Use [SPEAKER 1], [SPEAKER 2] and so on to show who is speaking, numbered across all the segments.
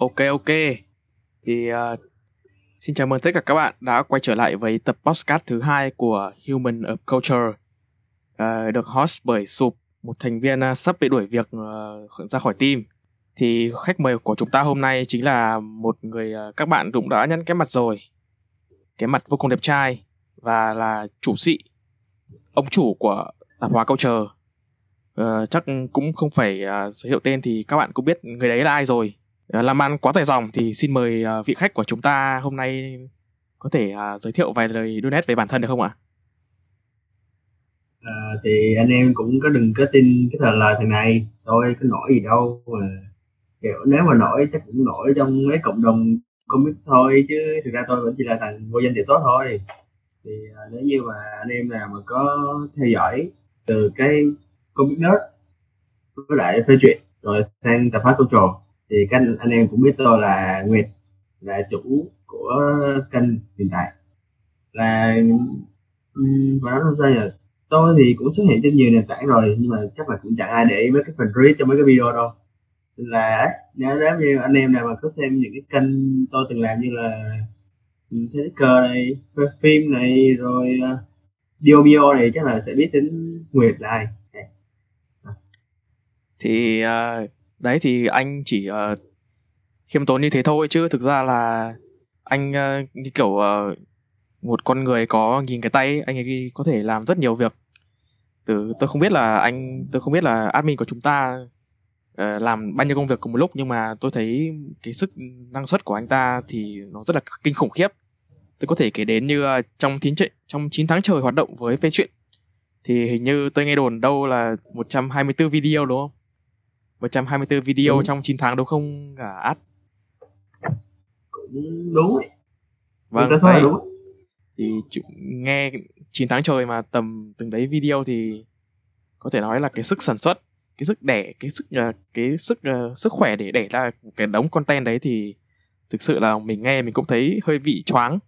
[SPEAKER 1] Ok ok. Thì uh, xin chào mừng tất cả các bạn đã quay trở lại với tập podcast thứ hai của Human of Culture. Uh, được host bởi Sụp, một thành viên uh, sắp bị đuổi việc uh, ra khỏi team. Thì khách mời của chúng ta hôm nay chính là một người uh, các bạn cũng đã nhắn cái mặt rồi. Cái mặt vô cùng đẹp trai và là chủ sĩ, ông chủ của tạp hóa Culture. Uh, chắc cũng không phải uh, giới thiệu tên thì các bạn cũng biết người đấy là ai rồi Ờ, làm ăn quá dài dòng thì xin mời ờ, vị khách của chúng ta hôm nay có thể à, giới thiệu vài lời donate về bản thân được không ạ?
[SPEAKER 2] À, thì anh em cũng có đừng có tin cái thời lời thằng này tôi có nổi gì đâu mà kiểu nếu mà nổi chắc cũng nổi trong mấy cộng đồng comic thôi chứ thực ra tôi vẫn chỉ là thằng vô danh thì tốt thôi thì à, nếu như mà anh em nào mà có theo dõi từ cái comic nerd với lại phê chuyện rồi sang tập phát trò thì các anh, em cũng biết tôi là Nguyệt là chủ của kênh hiện tại. Là và nói sao nhỉ tôi thì cũng xuất hiện trên nhiều nền tảng rồi nhưng mà chắc là cũng chẳng ai để ý mấy cái phần read trong mấy cái video đâu. Là nếu nếu như anh em nào mà có xem những cái kênh tôi từng làm như là thế cờ này phim này rồi ờ, uh, Diomio này chắc là sẽ biết đến Nguyệt là ai.
[SPEAKER 1] Thì uh, đấy thì anh chỉ uh, khiêm tốn như thế thôi chứ thực ra là anh uh, như kiểu uh, một con người có nhìn cái tay anh ấy có thể làm rất nhiều việc. Từ tôi không biết là anh tôi không biết là admin của chúng ta uh, làm bao nhiêu công việc cùng một lúc nhưng mà tôi thấy cái sức năng suất của anh ta thì nó rất là kinh khủng khiếp. Tôi có thể kể đến như uh, trong chín trong 9 tháng trời hoạt động với phê chuyện thì hình như tôi nghe đồn đâu là 124 video đúng không? 124 video đúng. trong 9 tháng đúng không cả ad
[SPEAKER 2] cũng đúng.
[SPEAKER 1] Vâng đấy. đúng. Thì nghe 9 tháng trời mà tầm từng đấy video thì có thể nói là cái sức sản xuất cái sức đẻ cái sức uh, cái sức uh, sức khỏe để đẻ ra cái đống content đấy thì thực sự là mình nghe mình cũng thấy hơi vị choáng.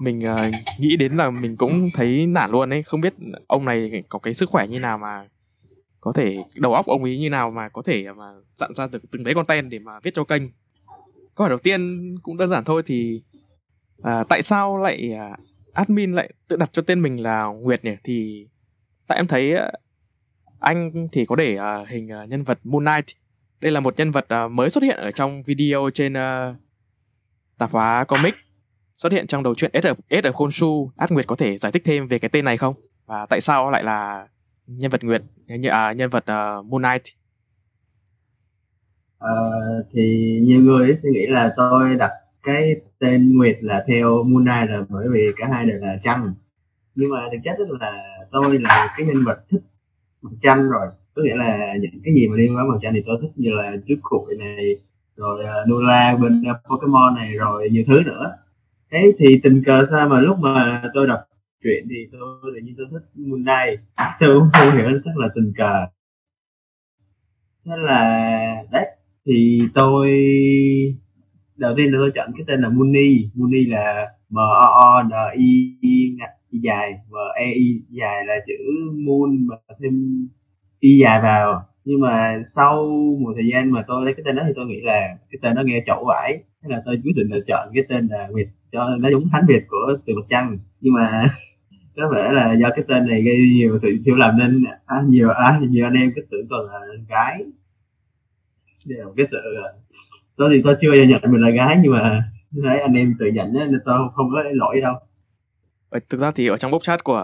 [SPEAKER 1] Mình uh, nghĩ đến là mình cũng thấy nản luôn ấy. Không biết ông này có cái sức khỏe như nào mà có thể đầu óc ông ấy như nào mà có thể mà dặn ra được từng đấy content để mà viết cho kênh. Câu hỏi đầu tiên cũng đơn giản thôi thì à, tại sao lại à, admin lại tự đặt cho tên mình là Nguyệt nhỉ? Thì tại em thấy à, anh thì có để à, hình à, nhân vật Moon Knight. Đây là một nhân vật à, mới xuất hiện ở trong video trên à, tạp hóa comic. Xuất hiện trong đầu truyện S ở, S ở Khonshu Ad Nguyệt có thể giải thích thêm về cái tên này không? Và tại sao lại là nhân vật Nguyệt như à, nhân vật uh, Moon Knight.
[SPEAKER 2] À, thì nhiều người suy nghĩ là tôi đặt cái tên Nguyệt là theo Moon Knight là bởi vì cả hai đều là trăng nhưng mà thực chất là tôi là cái nhân vật thích mặt trăng rồi. Có nghĩa là những cái gì mà liên quan mặt trăng thì tôi thích như là trước cuội này rồi ờ, uh, Nula bên uh, Pokemon này rồi nhiều thứ nữa. Thế thì tình cờ sao mà lúc mà tôi đọc chuyện thì tôi tự nhiên tôi thích Moon này tôi cũng không hiểu chắc là tình cờ. Thế là đấy thì tôi đầu tiên là tôi chọn cái tên là Muni Muni là M O O N I, I, I dài M E I dài là chữ Moon mà thêm Y dài vào. Nhưng mà sau một thời gian mà tôi lấy cái tên đó thì tôi nghĩ là cái tên nó nghe chậu vải thế là tôi quyết định là chọn cái tên là Nguyệt cho nó giống thánh Việt của từ mặt trăng. Nhưng mà có vẻ là do cái tên này gây nhiều sự hiểu lầm nên à, nhiều à, nhiều anh em cứ tưởng toàn là gái. Đây là một cái sự à, tôi thì tôi chưa bao nhận mình là gái nhưng mà thấy anh em tự nhận nên tôi không có lỗi đâu.
[SPEAKER 1] Ờ, thực ra thì ở trong bốc chat của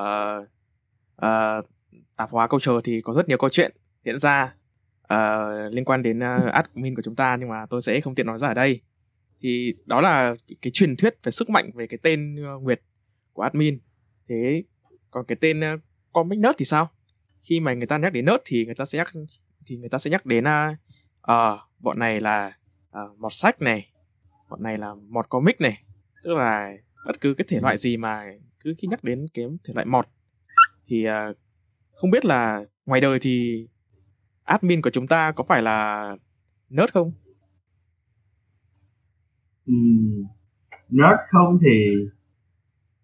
[SPEAKER 1] uh, tạp hóa câu chờ thì có rất nhiều câu chuyện diễn ra uh, liên quan đến uh, admin của chúng ta nhưng mà tôi sẽ không tiện nói ra ở đây thì đó là cái, truyền thuyết về sức mạnh về cái tên ờ, Nguyệt của admin. Thế còn cái tên ờ, comic nerd thì sao? Khi mà người ta nhắc đến nerd thì người ta sẽ nhắc thì người ta sẽ nhắc đến uh, uh, bọn này là uh, mọt sách này bọn này là mọt comic này. Tức là bất cứ cái thể loại gì mà cứ khi nhắc đến cái thể loại mọt thì uh, không biết là ngoài đời thì admin của chúng ta có phải là nerd không?
[SPEAKER 2] Uhm, nerd không thì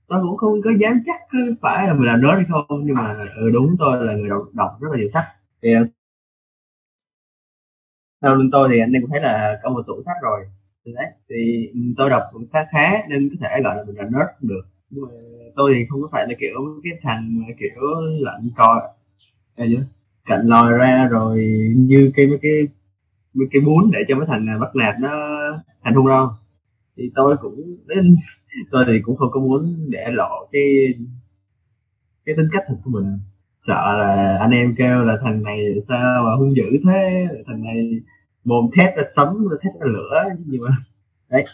[SPEAKER 2] tôi cũng không có dám chắc phải là mình là nerd hay không nhưng mà ừ, đúng tôi là người đọc, đọc rất là nhiều sách. Thì ờ, sau lưng tôi thì anh em cũng thấy là có một tủ sách rồi. Thì đấy thì tôi đọc cũng khá khá nên có thể gọi là mình là nerd được. Nhưng mà tôi thì không có phải là kiểu cái thằng kiểu lạnh coi cạnh lòi ra rồi như cái mấy cái mấy cái bún để cho mấy thằng bắt nạt nó thành hung đâu thì tôi cũng đến tôi thì cũng không có muốn để lộ cái cái tính cách thật của mình. Sợ là anh em kêu là thằng này sao mà hung dữ thế thằng này mồm thét ra sấm thét ra lửa nhưng mà đấy.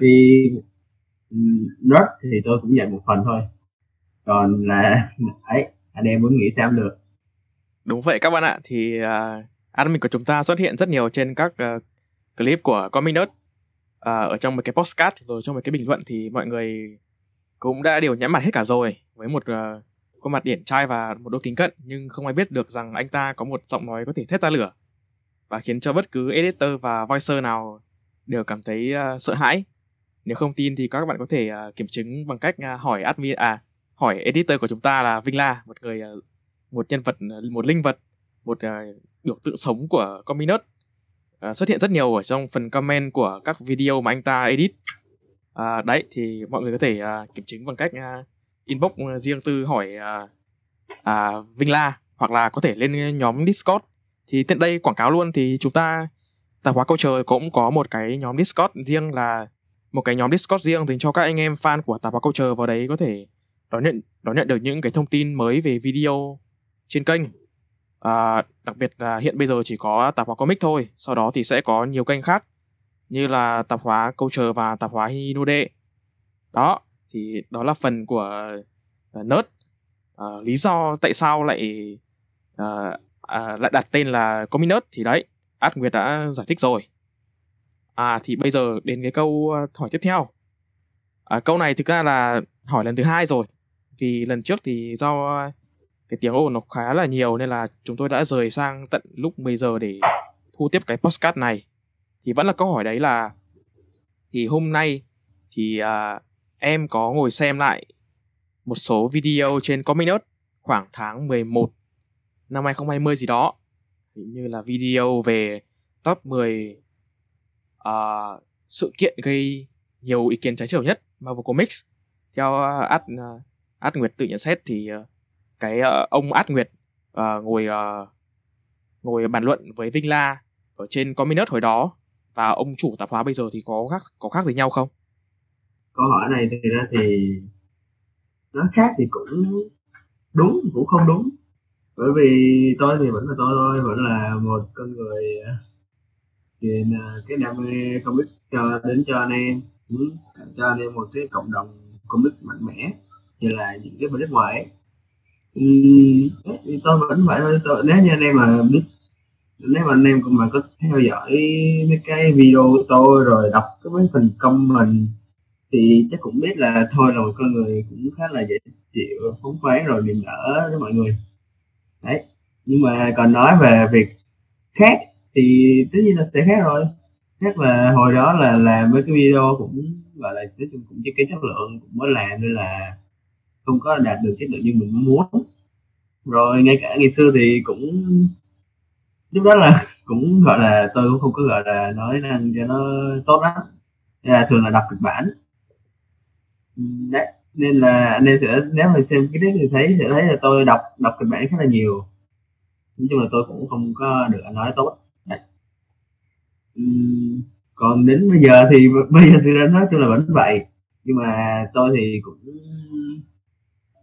[SPEAKER 2] Vì nerd thì tôi cũng dạy một phần thôi. Còn là ấy anh em muốn nghĩ sao được.
[SPEAKER 1] Đúng vậy các bạn ạ. Thì uh, admin của chúng ta xuất hiện rất nhiều trên các uh, clip của Comic Nerd à, ở trong một cái postcard rồi trong một cái bình luận thì mọi người cũng đã đều nhắm mặt hết cả rồi với một uh, khuôn mặt điển trai và một đôi kính cận nhưng không ai biết được rằng anh ta có một giọng nói có thể thét ra lửa và khiến cho bất cứ editor và voicer nào đều cảm thấy uh, sợ hãi. Nếu không tin thì các bạn có thể uh, kiểm chứng bằng cách uh, hỏi admin à hỏi editor của chúng ta là Vinh La một người uh, một nhân vật một linh vật một uh, biểu tượng sống của Cominus uh, xuất hiện rất nhiều ở trong phần comment của các video mà anh ta edit. Uh, đấy thì mọi người có thể uh, kiểm chứng bằng cách uh, inbox riêng tư hỏi uh, uh, Vinh La hoặc là có thể lên nhóm Discord. Thì tiện đây quảng cáo luôn thì chúng ta tạp hóa câu trời cũng có một cái nhóm Discord riêng là một cái nhóm Discord riêng dành cho các anh em fan của tạp hóa câu trời vào đấy có thể đón nhận đón nhận được những cái thông tin mới về video trên kênh à, đặc biệt là hiện bây giờ chỉ có tạp hóa comic thôi sau đó thì sẽ có nhiều kênh khác như là tạp hóa câu chờ và tạp hóa hinode. Đó thì đó là phần của uh, nerd. Uh, lý do tại sao lại uh, uh, lại đặt tên là comic nerd thì đấy át nguyệt đã giải thích rồi. À thì bây giờ đến cái câu hỏi tiếp theo. À, câu này thực ra là hỏi lần thứ hai rồi vì lần trước thì do cái tiếng ồn nó khá là nhiều nên là chúng tôi đã rời sang tận lúc 10 giờ để thu tiếp cái postcard này. Thì vẫn là câu hỏi đấy là thì hôm nay thì uh, em có ngồi xem lại một số video trên Comic Nerd khoảng tháng 11 năm 2020 gì đó. Như là video về top 10 uh, à, sự kiện gây nhiều ý kiến trái chiều nhất Marvel Comics. Theo uh, Ad, uh, Ad Nguyệt tự nhận xét thì uh, cái uh, ông Át Nguyệt uh, ngồi uh, ngồi bàn luận với Vinh La ở trên Cominus hồi đó. Và ông chủ tạp hóa bây giờ thì có khác có khác gì nhau không?
[SPEAKER 2] Câu hỏi này thì ra thì nó khác thì cũng đúng cũng không đúng. Bởi vì tôi thì vẫn là tôi thôi vẫn là một con người truyền cái đam mê comic cho đến cho anh em ừ, cho anh em một cái cộng đồng comic mạnh mẽ như là những cái bên nước ngoài ấy. Ừ, thì tôi vẫn phải tôi, nếu như anh em mà biết nếu mà anh em mà có theo dõi mấy cái video của tôi rồi đọc cái mấy phần comment thì chắc cũng biết là thôi là một con người cũng khá là dễ chịu phóng khoáng rồi niềm nở với mọi người. Đấy nhưng mà còn nói về việc khác thì tất nhiên là sẽ khác rồi. Khác là hồi đó là làm mấy cái video cũng gọi là nói chung cũng cái chất lượng cũng mới làm nên là không có đạt được chất lượng như mình muốn. Rồi ngay cả ngày xưa thì cũng, lúc đó là cũng gọi là, tôi cũng không có gọi là nói năng cho nó tốt lắm. Là thường là đọc kịch bản. Ừ, đấy, nên là anh em sẽ, nếu mà xem cái đấy thì thấy, sẽ thấy là tôi đọc đọc kịch bản khá là nhiều. Nói chung là tôi cũng không có được nói tốt. Đấy. Ừ, còn đến bây giờ thì, bây giờ thì nói chung là vẫn vậy. Nhưng mà tôi thì cũng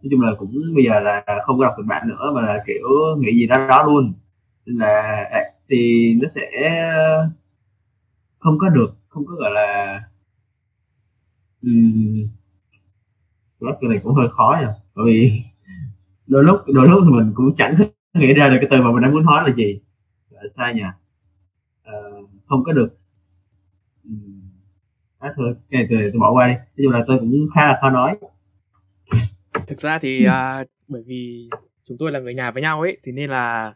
[SPEAKER 2] nói chung là cũng bây giờ là không có đọc kịch bản nữa mà là kiểu nghĩ gì đó đó luôn. Nên là à, thì nó sẽ không có được không có gọi là um, cái này cũng hơi khó nha. Bởi vì đôi lúc đôi lúc thì mình cũng chẳng nghĩ ra được cái từ mà mình đang muốn nói là gì. Là sai nhỉ? À, không có được. À, thôi cái này tôi, tôi bỏ qua đi. Nói chung là tôi cũng khá là khó nói
[SPEAKER 1] thực ra thì uh, bởi vì chúng tôi là người nhà với nhau ấy thì nên là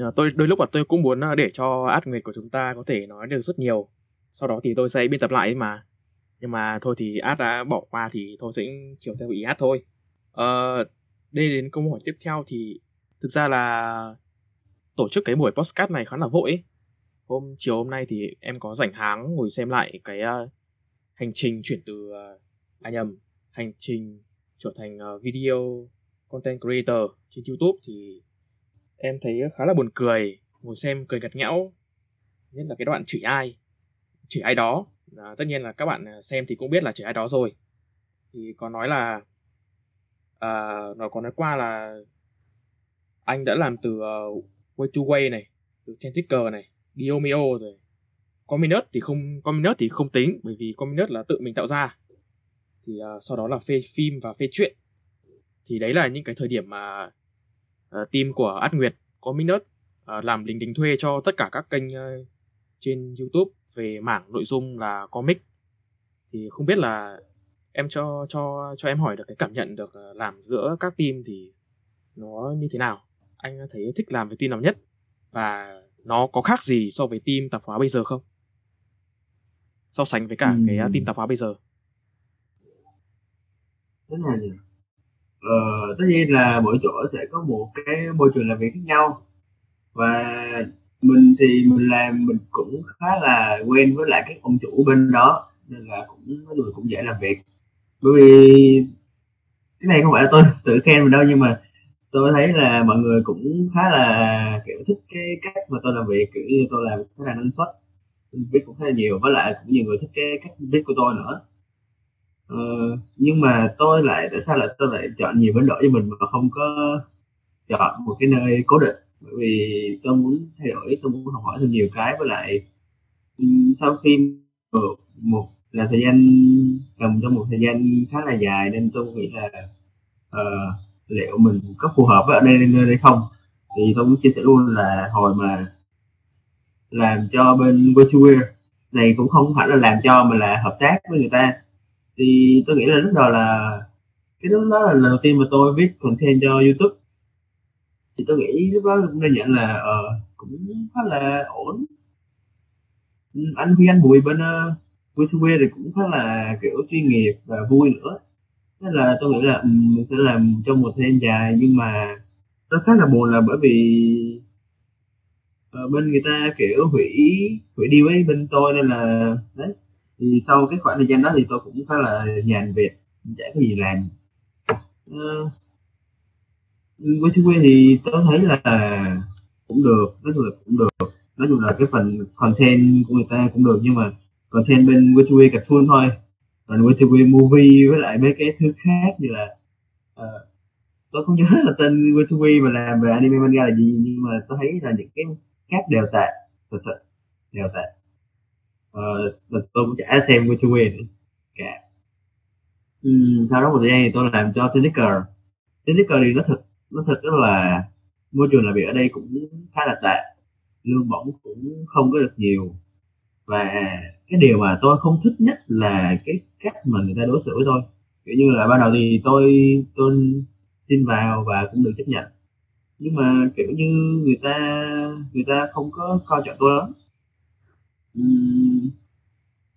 [SPEAKER 1] uh, tôi đôi lúc là tôi cũng muốn à, để cho át nguyệt của chúng ta có thể nói được rất nhiều. Sau đó thì tôi sẽ biên tập lại ấy mà. Nhưng mà thôi thì át đã bỏ qua thì thôi sẽ chiều theo ý át thôi. Uh, đây đến câu hỏi tiếp theo thì thực ra là tổ chức cái buổi podcast này khá là vội ấy. hôm chiều hôm nay thì em có rảnh tháng ngồi xem lại cái uh, hành trình chuyển từ uh, à nhầm hành trình trở thành ờ, video content creator trên YouTube thì em thấy khá là buồn cười ngồi xem cười gật nhẽo nhất là cái đoạn chửi ai chửi ai đó. À, tất nhiên là các bạn ờ, xem thì cũng biết là chửi ai đó rồi. Thì có nói là à, nó có nói qua là anh đã làm từ uh, way to way này từ Chanticker này Diomio rồi. Cominus thì không Cominus thì không tính bởi vì Cominus là tự mình tạo ra thì uh, sau đó là phê phim và phê truyện. Thì đấy là những cái thời điểm mà uh, team của Át Nguyệt Cominus uh, làm lính tính thuê cho tất cả các kênh uh, trên YouTube về mảng nội dung là comic. Thì không biết là em cho cho cho em hỏi được cái cảm nhận được làm giữa các team thì nó như thế nào? Anh thấy thích làm với team nào nhất? Và nó có khác gì so với team tạp hóa bây giờ không? So sánh với cả ừ. cái team tạp hóa bây giờ
[SPEAKER 2] thế này nhỉ ờ, tất nhiên là mỗi chỗ sẽ có một cái môi trường làm việc khác nhau. Và mình thì mình làm mình cũng khá là quen với lại các ông chủ bên đó nên là cũng nói người cũng dễ làm việc. Bởi vì cái này không phải là tôi tự khen mình đâu nhưng mà tôi thấy là mọi người cũng khá là kiểu thích cái cách mà tôi làm việc kiểu như tôi làm khá là năng suất viết cũng khá là nhiều. Với lại cũng nhiều người thích cái cách viết của tôi nữa ờ, nhưng mà tôi lại tại sao lại tôi lại chọn nhiều biến đổi cho mình mà không có chọn một cái nơi cố định? Bởi vì tôi muốn thay đổi tôi muốn học hỏi thêm nhiều cái với lại ừ, sau khi một là thời gian cầm trong một thời gian khá là dài nên tôi nghĩ là uh, liệu mình có phù hợp với ở đây nơi đây không? Thì tôi cũng chia sẻ luôn là hồi mà làm cho bên Virtual này cũng không phải là làm cho mà là hợp tác với người ta thì tôi nghĩ là lúc đầu là cái lúc đó là lần đầu tiên mà tôi viết content cho YouTube. Thì tôi nghĩ lúc đó cũng nên nhận là uh, cũng khá là ổn. Anh Huy Anh Bùi bên uh, quê thì cũng khá là kiểu chuyên nghiệp và vui nữa. Thế là tôi nghĩ là um, mình sẽ làm trong một thời gian dài nhưng mà tôi khá là buồn là bởi vì uh, bên người ta kiểu hủy hủy đi với bên tôi nên là đấy thì sau cái khoảng thời gian đó thì tôi cũng khá là nhàn việc chả có gì làm. Uh, với thứ thì tôi thấy là cũng được nói chung là cũng được. Nói chung là cái phần content của người ta cũng được nhưng mà content bên WeTV cartoon thôi. Còn với WeTV movie với lại mấy cái thứ khác như là uh, tôi không nhớ là tên với WeTV mà làm về anime manga là gì nhưng mà tôi thấy là những cái khác đều tệ thật sự đều tệ uh, tôi cũng chả xem WeTV nữa cả uhm, sau đó một thời gian thì tôi làm cho Tinker Tinker thì nó thực nó thật rất là môi trường làm việc ở đây cũng khá là tệ. Lương bổng cũng không có được nhiều. Và cái điều mà tôi không thích nhất là cái cách mà người ta đối xử với tôi. Kiểu như là ban đầu thì tôi tôi xin vào và cũng được chấp nhận. Nhưng mà kiểu như người ta người ta không có coi trọng tôi lắm uhm,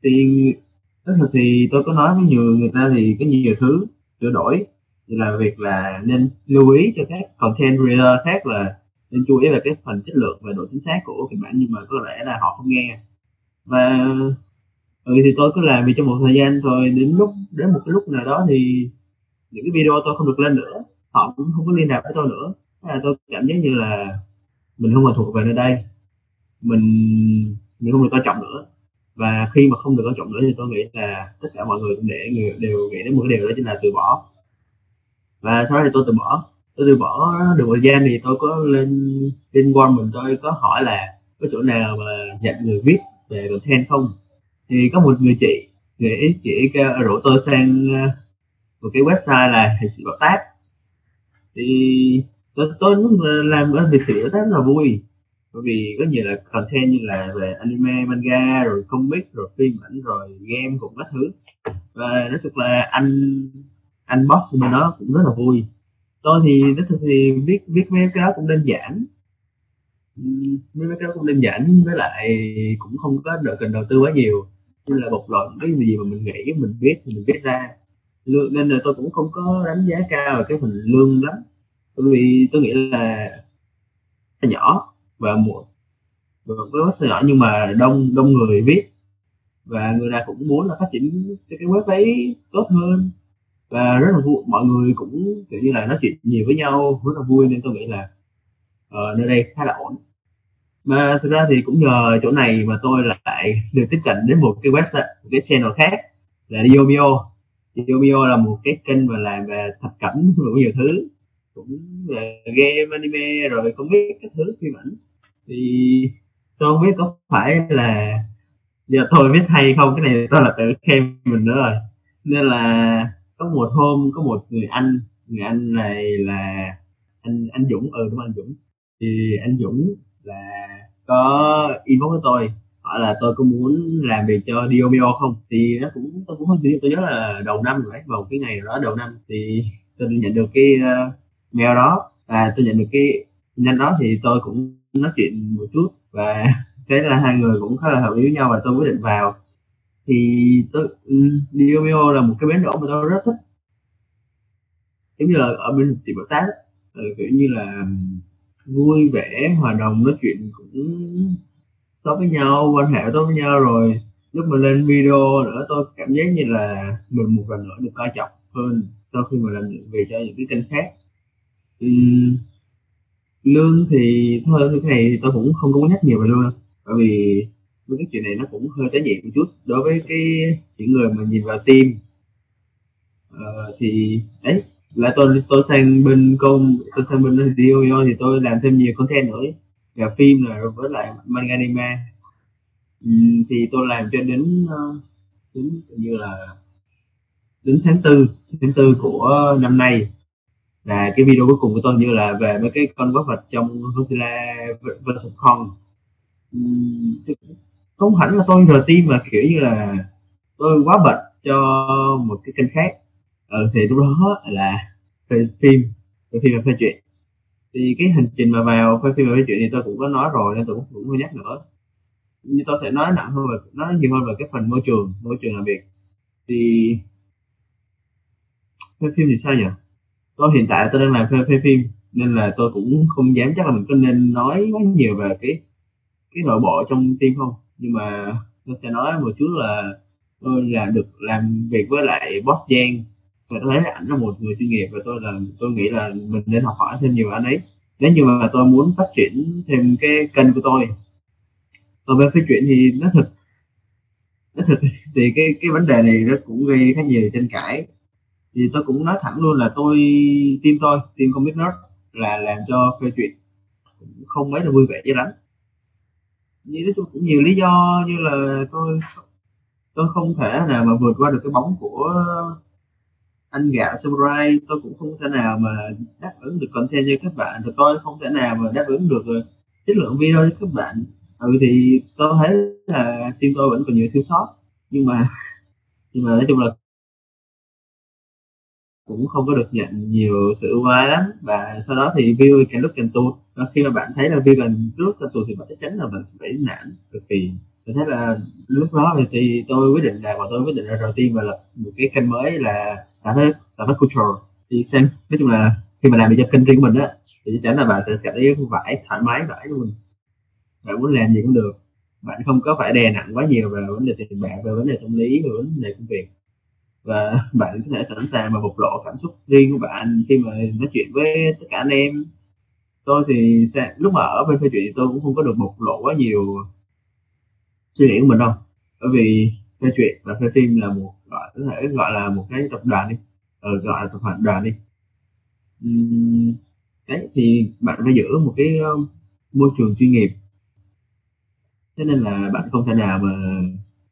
[SPEAKER 2] thì tất thật thì tôi có nói với nhiều người ta thì có nhiều thứ sửa đổi thì là việc là nên lưu ý cho các content creator khác là nên chú ý về cái phần chất lượng và độ chính xác của kịch bản nhưng mà có lẽ là họ không nghe. Và ừ, thì tôi cứ làm vì trong một thời gian thôi đến lúc đến một cái lúc nào đó thì những cái video tôi không được lên nữa họ cũng không có liên lạc với tôi nữa. Thế là tôi cảm giác như là mình không còn thuộc về nơi đây. Mình mình không được coi trọng nữa. Và khi mà không được coi trọng nữa thì tôi nghĩ là tất cả mọi người cũng để người, đều nghĩ đến một cái điều đó chính là từ bỏ. Và sau đó thì tôi từ bỏ. Tôi từ bỏ được thời gian thì tôi có lên trên wall mình tôi có hỏi là có chỗ nào mà nhận người viết về content không? Thì có một người chị, người ấy chỉ rủ tôi sang ờ, một cái website là hệ sĩ bảo tác thì tôi tôi làm ở việc sĩ tác rất là vui bởi vì có nhiều là content như là về anime, manga, rồi comic, rồi phim ảnh, rồi game cũng các thứ. Và nói chung là anh anh boss bên đó cũng rất là vui. Tôi thì nói thật thì viết viết mấy cái đó cũng đơn giản. Mấy cái đó cũng đơn giản, với lại cũng không có đợi cần đầu tư quá nhiều. Nên là bộc lộ cái gì mà mình nghĩ, mình biết thì mình viết ra. Nên là tôi cũng không có đánh giá cao về cái phần lương lắm. Bởi vì tôi nghĩ là nhỏ và một rất website nhỏ nhưng mà đông đông người viết và người ta cũng muốn là phát triển cái web ấy tốt hơn. Và rất là vui mọi người cũng kiểu như là nói chuyện nhiều với nhau rất là vui. Nên tôi nghĩ là uh, nơi đây khá là ổn. Mà thực ra thì cũng nhờ chỗ này mà tôi lại được tiếp cận đến một cái website một cái channel khác là Diomio Diomio là một cái kênh mà làm về thập cẩm cũng nhiều thứ. Cũng về game anime rồi không biết các thứ phim ảnh thì tôi không biết có phải là giờ tôi biết hay không cái này tôi là tự khen mình nữa rồi. Nên là có một hôm có một người anh người anh này là anh anh Dũng ừ đúng anh Dũng. Thì anh Dũng là có inbox với tôi hỏi là tôi có muốn làm việc cho Diomio không? Thì nó cũng tôi cũng không tôi nhớ là đầu năm rồi vào cái ngày đó đầu năm. Thì tôi nhận được cái uh, mail đó và tôi nhận được cái nhanh đó thì tôi cũng nói chuyện một chút và thế là hai người cũng khá là hợp ý với nhau và tôi quyết định vào. Thì tôi ừ, Diomio là một cái bến đỗ mà tôi rất thích. Giống như là ở bên chị bảo tát ờ, kiểu như là vui vẻ hòa đồng nói chuyện cũng tốt với nhau quan hệ tốt với nhau. Rồi lúc mà lên video nữa tôi cảm giác như là mình một lần nữa được coi trọng hơn sau khi mà làm việc cho những cái kênh khác. Uhm, lương thì thôi cái này tôi cũng không có nhắc nhiều về lương đâu. Bởi vì mấy cái chuyện này nó cũng hơi trách nhiệm một chút đối với cái những người mà nhìn vào team. Uh, thì đấy là tôi tôi sang bên công tôi sang bên video thì tôi làm thêm nhiều content nữa. Và phim rồi với lại manga anime. Ừ, thì tôi làm cho đến ờ, đến như là đến tháng tư tháng tư của năm nay là cái video cuối cùng của tôi như là về mấy cái con quái vật trong Godzilla vs. Kong. Không hẳn là tôi rời tim mà kiểu như là tôi quá bận cho một cái kênh khác. Ờ, thì lúc đó là phê phim phê phim và phê chuyện. Thì cái hành trình mà vào phê phim và phê chuyện thì tôi cũng có nói rồi nên tôi cũng cũng có nhắc nữa. Như tôi sẽ nói nặng hơn về nói nhiều hơn về cái phần môi trường môi trường làm việc. Thì phê phim thì sao nhỉ? Tôi hiện tại tôi đang làm phê, phê phim nên là tôi cũng không dám chắc là mình có nên nói quá nhiều về cái cái nội bộ trong team không? Nhưng mà tôi sẽ nói một chút là tôi là được làm việc với lại boss Giang. Và tôi thấy ảnh là một người chuyên nghiệp và tôi là tôi nghĩ là mình nên học hỏi thêm nhiều anh ấy. Nếu như mà tôi muốn phát triển thêm cái kênh của tôi còn về phát triển thì nó thực nó thực thì cái cái vấn đề này nó cũng gây khá nhiều tranh cãi thì tôi cũng nói thẳng luôn là tôi team tôi team commit nerd là làm cho phê chuyện cũng không mấy là vui vẻ cho lắm. Như nói chung cũng nhiều lý do như là tôi tôi không thể nào mà vượt qua được cái bóng của anh gạo samurai. Tôi cũng không thể nào mà đáp ứng được content cho các bạn. Rồi tôi không thể nào mà đáp ứng được ờ, chất lượng video cho các bạn. Ừ thì tôi thấy là team tôi vẫn còn nhiều thiếu sót. Nhưng mà nhưng mà nói chung là cũng không có được nhận nhiều sự ưu ái lắm. Và sau đó thì view càng lúc càng tụt. Và khi mà bạn thấy là view càng lúc càng tụt thì bạn chắc chắn là bạn phải nản cực kỳ. Tôi thấy là lúc đó thì, tôi quyết định là và tôi quyết định là đầu tiên mà lập một cái kênh mới là tạo thấy tạo thế culture thì xem nói chung là khi mà làm được cho kênh riêng của mình á thì chắc chắn là bạn sẽ cảm thấy vải thoải mái vải luôn. Bạn muốn làm gì cũng được. Bạn không có phải đè nặng quá nhiều về vấn đề tiền bạc về vấn đề tâm lý về vấn đề công việc và bạn có thể sẵn sàng mà bộc lộ cảm xúc riêng của bạn khi mà nói chuyện với tất cả anh em. Tôi thì lúc mà ở bên phê chuyện thì tôi cũng không có được bộc lộ quá nhiều suy nghĩ của mình đâu. Bởi vì phê chuyện và phê team là một gọi có thể gọi là một cái tập đoàn đi. Ờ, gọi là tập đoàn đoàn đi. Uhm, đấy thì bạn phải giữ một cái ờ, môi trường chuyên nghiệp. Thế nên là bạn không thể nào mà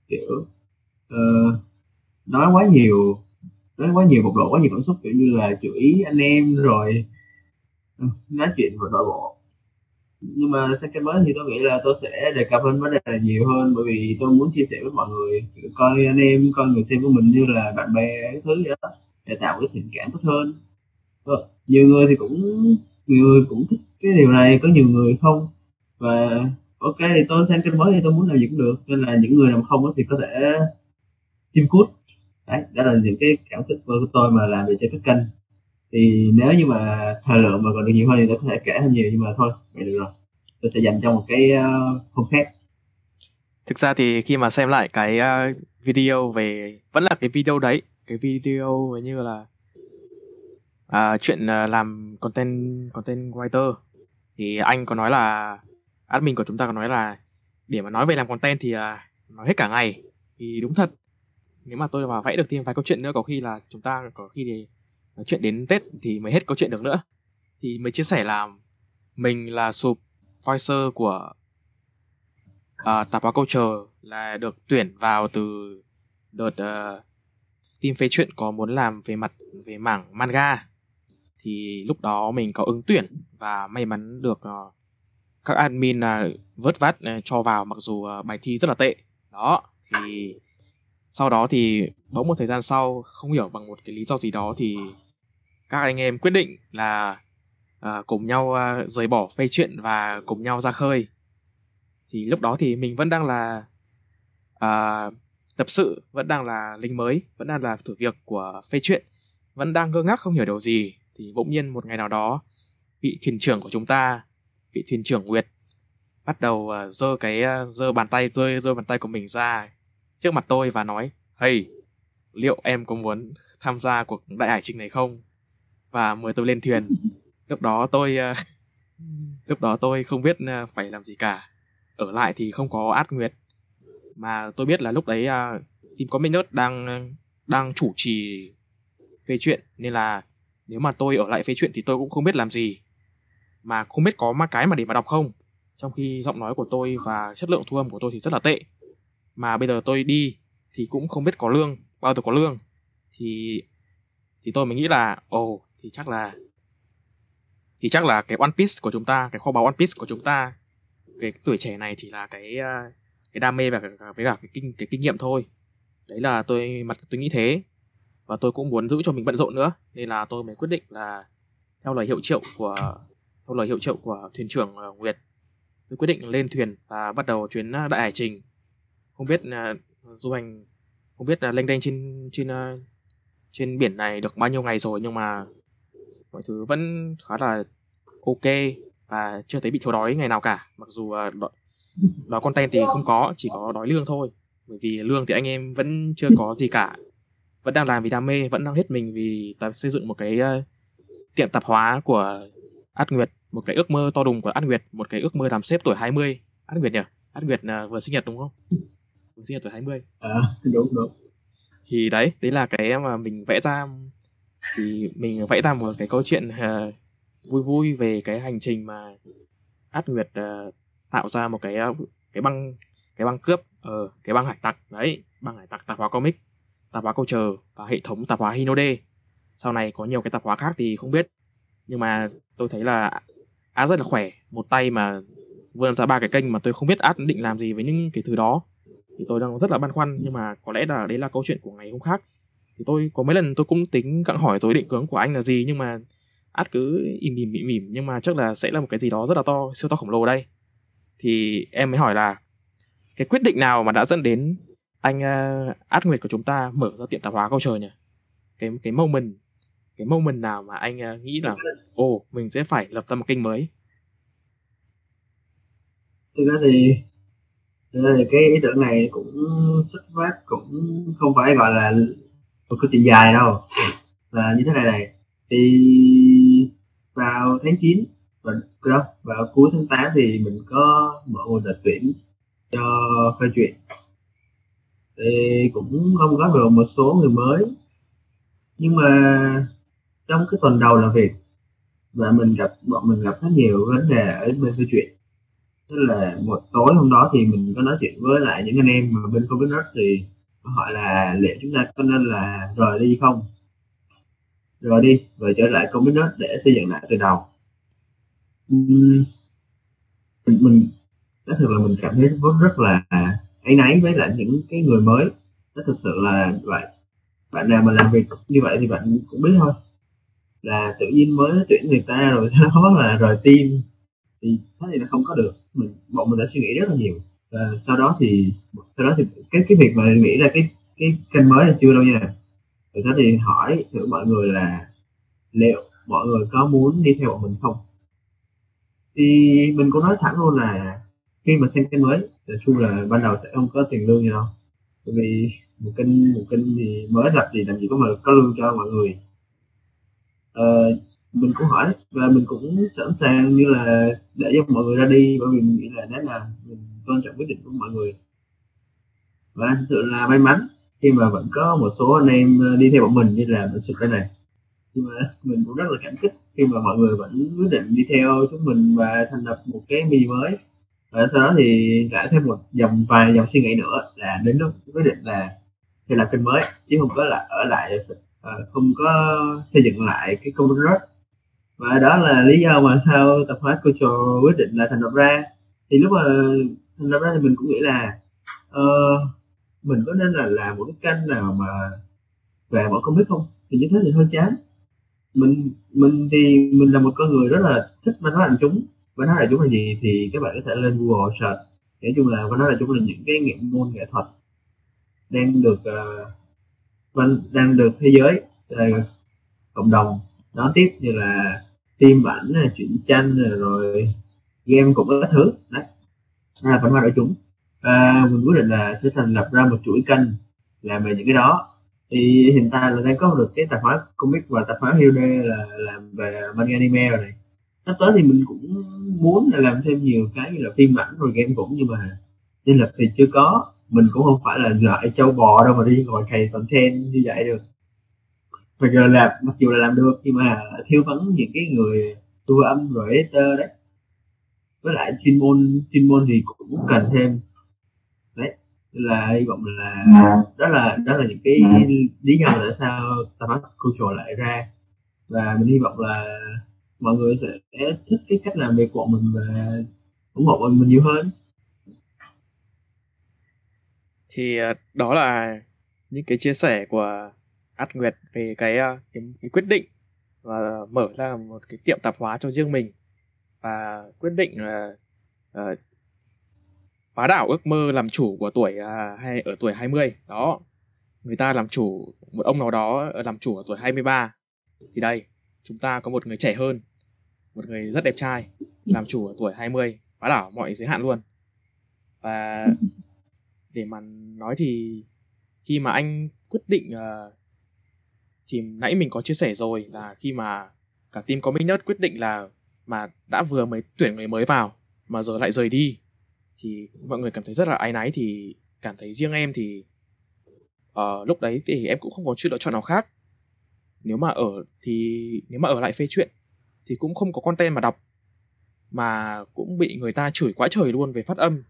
[SPEAKER 2] kiểu uh, nói quá nhiều, nói quá nhiều bộc lộ, quá nhiều cảm xúc, kiểu như là chửi anh em rồi ừ, nói chuyện về nội bộ. Nhưng mà sang mới thì tôi nghĩ là tôi sẽ đề cập hơn vấn đề là nhiều hơn, bởi vì tôi muốn chia sẻ với mọi người coi anh em, coi người xem của mình như là bạn bè cái thứ gì đó, để tạo cái tình cảm tốt hơn. Ờ, nhiều người thì cũng, nhiều người cũng thích cái điều này, có nhiều người không. Và, ok, thì tôi sang kênh mới thì tôi muốn làm gì cũng được, nên là những người nào không thì có thể chim cút đấy đó là những cái cảm xúc của tôi mà làm việc cho các kênh. Thì nếu như mà thời lượng mà còn được nhiều hơn thì tôi có thể kể hơn nhiều nhưng mà thôi vậy được rồi. Tôi sẽ dành cho một cái ờ, không khác.
[SPEAKER 1] Thực ra thì khi mà xem lại cái ờ, video về vẫn là cái video đấy cái video như là à, chuyện ờ, làm content content writer thì anh có nói là admin của chúng ta có nói là để mà nói về làm content thì uh, nói hết cả ngày. Thì đúng thật nếu mà tôi mà vẽ được thêm vài câu chuyện nữa có khi là chúng ta có khi thì nói chuyện đến tết thì mới hết câu chuyện được nữa. Thì mới chia sẻ là mình là sụp voicer của uh, tạp hóa câu chờ là được tuyển vào từ đợt ờ, uh, team phê chuyện có muốn làm về mặt về mảng manga. Thì lúc đó mình có ứng tuyển và may mắn được uh, các admin uh, vớt vát uh, cho vào mặc dù uh, bài thi rất là tệ. Đó thì sau đó thì bỗng một thời gian sau không hiểu bằng một cái lý do gì đó thì các anh em quyết định là uh, cùng nhau uh, rời bỏ phê chuyện và cùng nhau ra khơi. Thì lúc đó thì mình vẫn đang là uh, tập sự vẫn đang là lính mới vẫn đang là thử việc của phê chuyện vẫn đang ngơ ngác không hiểu điều gì. Thì bỗng nhiên một ngày nào đó vị thuyền trưởng của chúng ta vị thuyền trưởng nguyệt bắt đầu giơ uh, cái giơ uh, bàn tay rơi giơ bàn tay của mình ra trước mặt tôi và nói hey liệu em có muốn tham gia cuộc đại hải trình này không? Và mời tôi lên thuyền. Lúc đó tôi uh, lúc đó tôi không biết uh, phải làm gì cả. Ở lại thì không có át nguyệt. Mà tôi biết là lúc đấy uh, team có nerd đang đang chủ trì phê chuyện. Nên là nếu mà tôi ở lại phê chuyện thì tôi cũng không biết làm gì. Mà không biết có ma cái mà để mà đọc không? Trong khi giọng nói của tôi và chất lượng thu âm của tôi thì rất là tệ mà bây giờ tôi đi thì cũng không biết có lương bao giờ có lương. Thì thì tôi mới nghĩ là ồ oh, thì chắc là thì chắc là cái One Piece của chúng ta cái kho báu One Piece của chúng ta cái tuổi trẻ này chỉ là cái à, cái đam mê và với cả cái kinh cái kinh nghiệm thôi. Đấy là tôi mặt tôi nghĩ thế. Và tôi cũng muốn giữ cho mình bận rộn nữa. Nên là tôi mới quyết định là theo lời hiệu triệu của theo lời hiệu triệu của thuyền trưởng à, Nguyệt tôi quyết định lên thuyền và bắt đầu chuyến à, đại hải trình không biết là du hành không biết là lênh đênh trên trên ờ, trên biển này được bao nhiêu ngày rồi nhưng mà mọi thứ vẫn khá là ok và chưa thấy bị thiếu đói ngày nào cả. Mặc dù ờ, đói, đói content thì không có chỉ có đói lương thôi. Bởi vì lương thì anh em vẫn chưa có gì cả. Vẫn đang làm vì đam mê vẫn đang hết mình vì ta xây dựng một cái uh, tiệm tạp hóa của Át Nguyệt một cái ước mơ to đùng của Át Nguyệt một cái ước mơ làm sếp tuổi 20 Át Nguyệt nhỉ? Át Nguyệt uh, vừa sinh nhật đúng không? Sinh nhật tuổi 20
[SPEAKER 2] à đúng đúng.
[SPEAKER 1] Thì đấy đấy là cái mà mình vẽ ra. Thì mình vẽ ra một cái câu chuyện uh, vui vui về cái hành trình mà Át Nguyệt uh, tạo ra một cái uh, cái băng cái băng cướp ở uh, cái băng hải tặc. Đấy băng hải tặc tạp hóa comic tạp hóa câu chờ và hệ thống tạp hóa Hinode. Sau này có nhiều cái tạp hóa khác thì không biết. Nhưng mà tôi thấy là Át rất là khỏe. Một tay mà vươn ra ba cái kênh mà tôi không biết Át định làm gì với những cái thứ đó thì tôi đang rất là băn khoăn nhưng mà có lẽ là đấy là câu chuyện của ngày hôm khác. Thì tôi có mấy lần tôi cũng tính gặng hỏi tôi định hướng của anh là gì nhưng mà át cứ im im mỉm mỉm nhưng mà chắc là sẽ là một cái gì đó rất là to siêu to khổng lồ đây. Thì em mới hỏi là cái quyết định nào mà đã dẫn đến anh uh, át nguyệt của chúng ta mở ra tiệm tạp hóa câu trời nhỉ? Cái cái moment cái moment nào mà anh uh, nghĩ là ồ oh, mình sẽ phải lập ra một kênh mới?
[SPEAKER 2] Thực ra thì thì cái ý tưởng này cũng xuất phát cũng không phải gọi là một câu chuyện dài đâu. Là như thế này này, thì vào tháng 9 và đó, vào cuối tháng 8 thì mình có mở một đợt tuyển cho phê chuyện thì cũng không có được một số người mới. Nhưng mà trong cái tuần đầu làm việc, và mình gặp, bọn mình gặp rất nhiều vấn đề ở bên phê chuyện tức là một tối hôm đó thì mình có nói chuyện với lại những anh em mà bên covid thì hỏi là liệu chúng ta có nên là rời đi không? Rồi đi và trở lại công việc để xây dựng lại từ đầu. Mình mình, nói thật là mình cảm thấy rất rất là áy náy với lại những cái người mới. Nó thực sự là vậy. Bạn nào mà làm việc như vậy thì bạn cũng biết thôi. Là tự nhiên mới tuyển người ta rồi, nó là rời team thì thế thì nó không có được mình bọn mình đã suy nghĩ rất là nhiều. Và sau đó thì sau đó thì cái cái việc mà nghĩ là cái cái kênh mới là chưa đâu nha. Rồi đó thì hỏi thử mọi người là liệu mọi người có muốn đi theo bọn mình không? Thì mình cũng nói thẳng luôn là khi mà xem kênh mới là chung là ban đầu sẽ không có tiền lương gì đâu. Bởi vì một kênh một kênh thì mới lập thì làm gì có mà có lương cho mọi người. Ờ, mình cũng hỏi và mình cũng sẵn sàng như là để cho mọi người ra đi, bởi vì mình nghĩ là đấy là mình tôn trọng quyết định của mọi người. Và thực sự là may mắn khi mà vẫn có một số anh em ờ, đi theo bọn mình như là mình sụt cái này. Nhưng mà mình cũng rất là cảm kích khi mà mọi người vẫn quyết định đi theo chúng mình và thành lập một cái mi mới. Và sau đó thì đã thêm một dòng vài dòng suy nghĩ nữa là đến lúc quyết định là thì là kênh mới, chứ không có là ở lại ờ, không có xây dựng lại cái công rớt và đó là lý do mà sao tập hóa cultural quyết định là thành lập ra. Thì lúc mà thành lập ra thì mình cũng nghĩ là uh, mình có nên là làm một cái kênh nào mà về bọn không biết không? Thì như thế thì hơi chán. Mình mình thì mình là một con người rất là thích văn hóa đại chúng. Văn hóa đại chúng là gì thì các bạn có thể lên google search. Nói chung là văn hóa đại chúng là những cái nghệ môn nghệ thuật đang được uh, đang được thế giới uh, cộng đồng đón tiếp như là phim ảnh truyện tranh rồi game cũng có thứ. Đấy. Là phần hoa đổi chúng. À, mình quyết định là sẽ thành lập ra một chuỗi kênh làm về những cái đó. Thì hiện tại là đang có được cái tạp hóa comic và tạp hóa Hilde là làm về manga anime rồi này. Sắp tới thì mình cũng muốn là làm thêm nhiều cái như là phim ảnh rồi game cũng nhưng mà nên lập thì chưa có. Mình cũng không phải là loại châu bò đâu mà đi ngồi cày content như vậy được bây giờ làm mặc dù là làm được nhưng mà thiếu vắng những cái người thu âm rồi editor đấy. Với lại chuyên môn chuyên môn thì cũng cần thêm. Đấy là hy vọng là đó là đó là những cái lý do tại sao Tamas Culture lại ra. Và mình hy vọng là mọi người sẽ thích cái cách làm việc của mình và ủng hộ mình nhiều hơn.
[SPEAKER 1] Thì ờ, đó là những cái chia sẻ của Át Nguyệt về cái, ờ, cái, cái quyết định và mở ra một cái tiệm tạp hóa cho riêng mình. Và quyết định là uh, phá đảo ước mơ làm chủ của tuổi uh, hay ở tuổi 20 đó. Người ta làm chủ một ông nào đó làm chủ ở tuổi 23 thì đây chúng ta có một người trẻ hơn một người rất đẹp trai làm chủ ở tuổi 20 phá đảo mọi giới hạn luôn. Và để mà nói thì khi mà anh quyết định uh, thì nãy mình có chia sẻ rồi là khi mà cả team Comic Nerd quyết định là mà đã vừa mới tuyển người mới vào mà giờ lại rời đi thì mọi người cảm thấy rất là áy náy thì cảm thấy riêng em thì uh, lúc đấy thì em cũng không có chuyện lựa chọn nào khác. Nếu mà ở thì nếu mà ở lại phê chuyện thì cũng không có content mà đọc mà cũng bị người ta chửi quá trời luôn về phát âm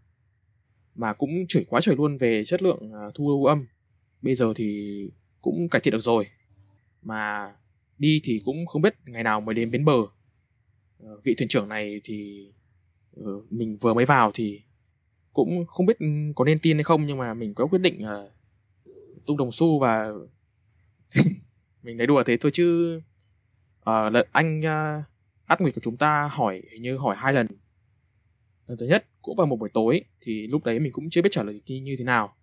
[SPEAKER 1] mà cũng chửi quá trời luôn về chất lượng ờ, thu âm. Bây giờ thì cũng cải thiện được rồi mà đi thì cũng không biết ngày nào mới đến bến bờ. Ờ, vị thuyền trưởng này thì ờ, mình vừa mới vào thì cũng không biết có nên tin hay không nhưng mà mình có quyết định uh, tung đồng xu và mình nói đùa thế thôi chứ uh, lần anh uh, át nguyệt của chúng ta hỏi hình như hỏi hai lần. Lần thứ nhất cũng vào một buổi tối thì lúc đấy mình cũng chưa biết trả lời như thế nào.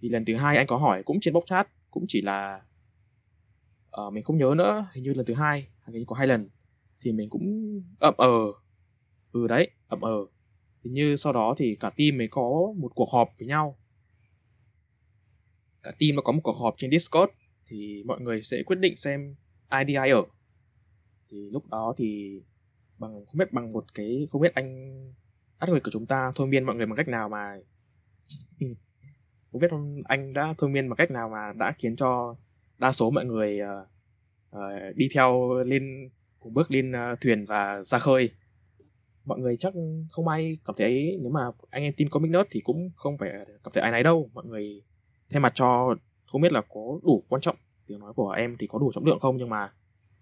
[SPEAKER 1] Thì lần thứ hai anh có hỏi cũng trên bóc chat cũng chỉ là uh, mình không nhớ nữa. Hình như lần thứ hai hình như có hai lần. Thì mình cũng ậm ờ. Ừ đấy ậm ờ. Hình như sau đó thì cả team mới có một cuộc họp với nhau. Cả team nó có một cuộc họp trên discord thì mọi người sẽ quyết định xem ai đi ai ở. Thì lúc đó thì bằng không biết bằng một cái không biết anh át người của chúng ta thôi miên mọi người bằng cách nào mà ừ. không biết anh đã thôi miên bằng cách nào mà đã khiến cho đa số mọi người uh, uh, đi theo lên cùng bước lên uh, thuyền và ra khơi. Mọi người chắc không ai cảm thấy nếu mà anh em team comic nerd thì cũng không phải cảm thấy ai nấy đâu. Mọi người thay mặt cho không biết là có đủ quan trọng tiếng nói của em thì có đủ trọng lượng không nhưng mà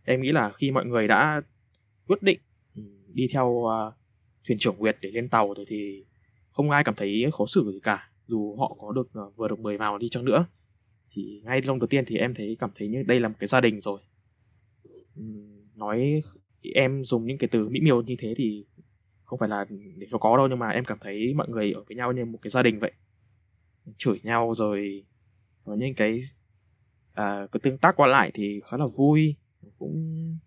[SPEAKER 1] em nghĩ là khi mọi người đã quyết định ừ, đi theo uh, thuyền trưởng Nguyệt để lên tàu rồi thì không ai cảm thấy khó xử gì cả dù họ có được uh, vừa được mời vào đi chăng nữa thì ngay lông đầu tiên thì em thấy cảm thấy như đây là một cái gia đình rồi. Nói em dùng những cái từ mỹ miều như thế thì không phải là để cho có đâu nhưng mà em cảm thấy mọi người ở với nhau như một cái gia đình vậy. Chửi nhau rồi có những cái à, cái tương tác qua lại thì khá là vui. Cũng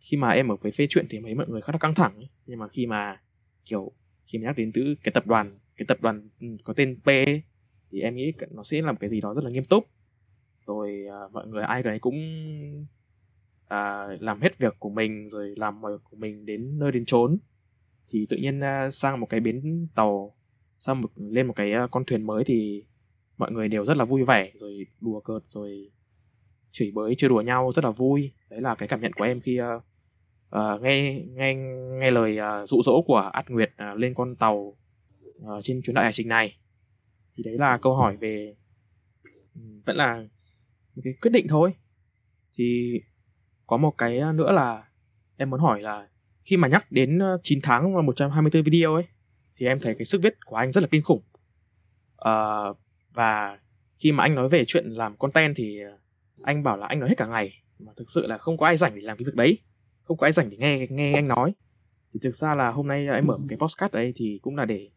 [SPEAKER 1] khi mà em ở với phê chuyện thì mấy mọi người khá là căng thẳng ấy. nhưng mà khi mà kiểu khi mà nhắc đến từ cái tập đoàn cái tập đoàn có tên P ấy, thì em nghĩ nó sẽ làm cái gì đó rất là nghiêm túc. Rồi uh, mọi người ai đấy cũng uh, làm hết việc của mình rồi làm mọi của mình đến nơi đến chốn. Thì tự nhiên uh, sang một cái bến tàu sang một lên một cái uh, con thuyền mới thì mọi người đều rất là vui vẻ rồi đùa cợt rồi chửi bới chơi đùa nhau rất là vui. Đấy là cái cảm nhận của em khi uh, uh, nghe nghe nghe lời uh, dụ dỗ của Át Nguyệt uh, lên con tàu uh, trên chuyến đại hành trình này thì đấy là câu hỏi về vẫn là một cái quyết định thôi. Thì có một cái nữa là em muốn hỏi là khi mà nhắc đến 9 tháng và 124 video ấy thì em thấy cái sức viết của anh rất là kinh khủng. Uh, và khi mà anh nói về chuyện làm content thì anh bảo là anh nói hết cả ngày mà thực sự là không có ai rảnh để làm cái việc đấy không có ai rảnh để nghe nghe anh nói. Thì thực ra là hôm nay em mở cái postcard đấy thì cũng là để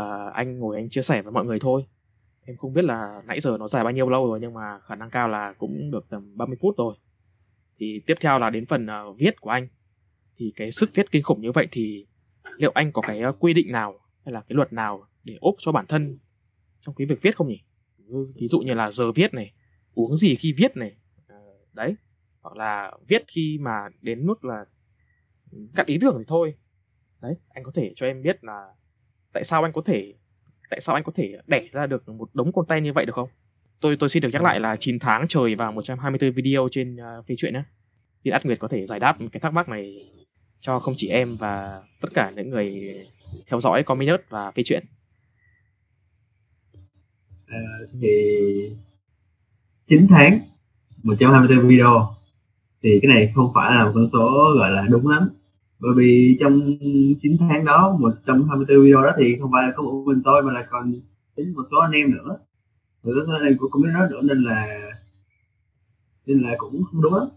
[SPEAKER 1] uh, anh ngồi anh chia sẻ với mọi người thôi. Em không biết là nãy giờ nó dài bao nhiêu lâu rồi nhưng mà khả năng cao là cũng được tầm 30 phút rồi. Thì tiếp theo là đến phần uh, viết của anh. Thì cái sức viết kinh khủng như vậy thì liệu anh có cái à, quy định nào hay là cái luật nào để ốp cho bản thân trong cái việc viết không nhỉ? Ví dụ như là giờ viết này uống gì khi viết này đấy. Hoặc là viết khi mà đến mức là cắt ý tưởng thì thôi. Đấy anh có thể cho em biết là tại sao anh có thể tại sao anh có thể đẻ ra được một đống content như vậy được không? Tôi tôi xin được nhắc lại là 9 tháng trời và 124 video trên uh, phi truyện nhé. Thì Át Nguyệt có thể giải đáp cái thắc mắc này cho không chỉ em và tất cả những người theo dõi Cominus và phi truyện
[SPEAKER 2] à, thì 9 tháng 124 video. Thì cái này không phải là một con số gọi là đúng lắm bởi vì trong 9 tháng đó 124 video đó thì không phải là có một mình tôi mà là còn tính một số anh em nữa. Rồi đó anh em cũng biết nói nữa nên là nên là cũng không đúng lắm.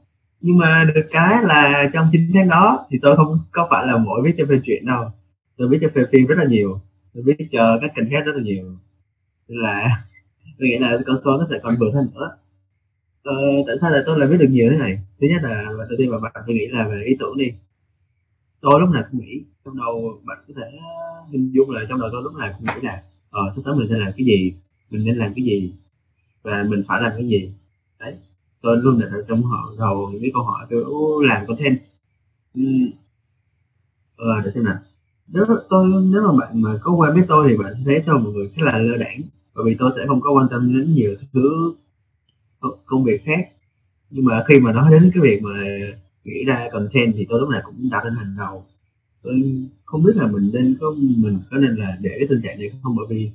[SPEAKER 2] Nhưng mà được cái là trong 9 tháng đó thì tôi không có phải là mỗi viết cho phim chuyện đâu. Tôi viết cho phim phim rất là nhiều. Tôi viết cho các kênh khác rất là nhiều. Nên là tôi nghĩ là con số nó sẽ còn vượt hơn nữa. Ờ, tại sao là tôi lại viết được nhiều thế này? Thứ nhất là và đầu tiên mà bạn tôi nghĩ là về ý tưởng đi tôi lúc nào cũng nghĩ, trong đầu bạn có thể ờ, hình dung là trong đầu tôi lúc nào cũng nghĩ là ờ sắp tới mình sẽ làm cái gì, mình nên làm cái gì và mình phải làm cái gì. Đấy, tôi luôn đặt trong họ, đầu những cái câu hỏi tôi làm có thêm ờ để xem nào. Nếu tôi, nếu mà bạn mà có quen biết tôi thì bạn sẽ thấy tôi một người khá là lơ đảng, bởi vì tôi sẽ không có quan tâm đến nhiều thứ ờ, công việc khác. Nhưng mà khi mà nói đến cái việc mà nghĩ ra content thì tôi lúc nào cũng đặt lên hàng đầu. Tôi không biết là mình nên có mình có nên là để cái tình trạng này không? Bởi vì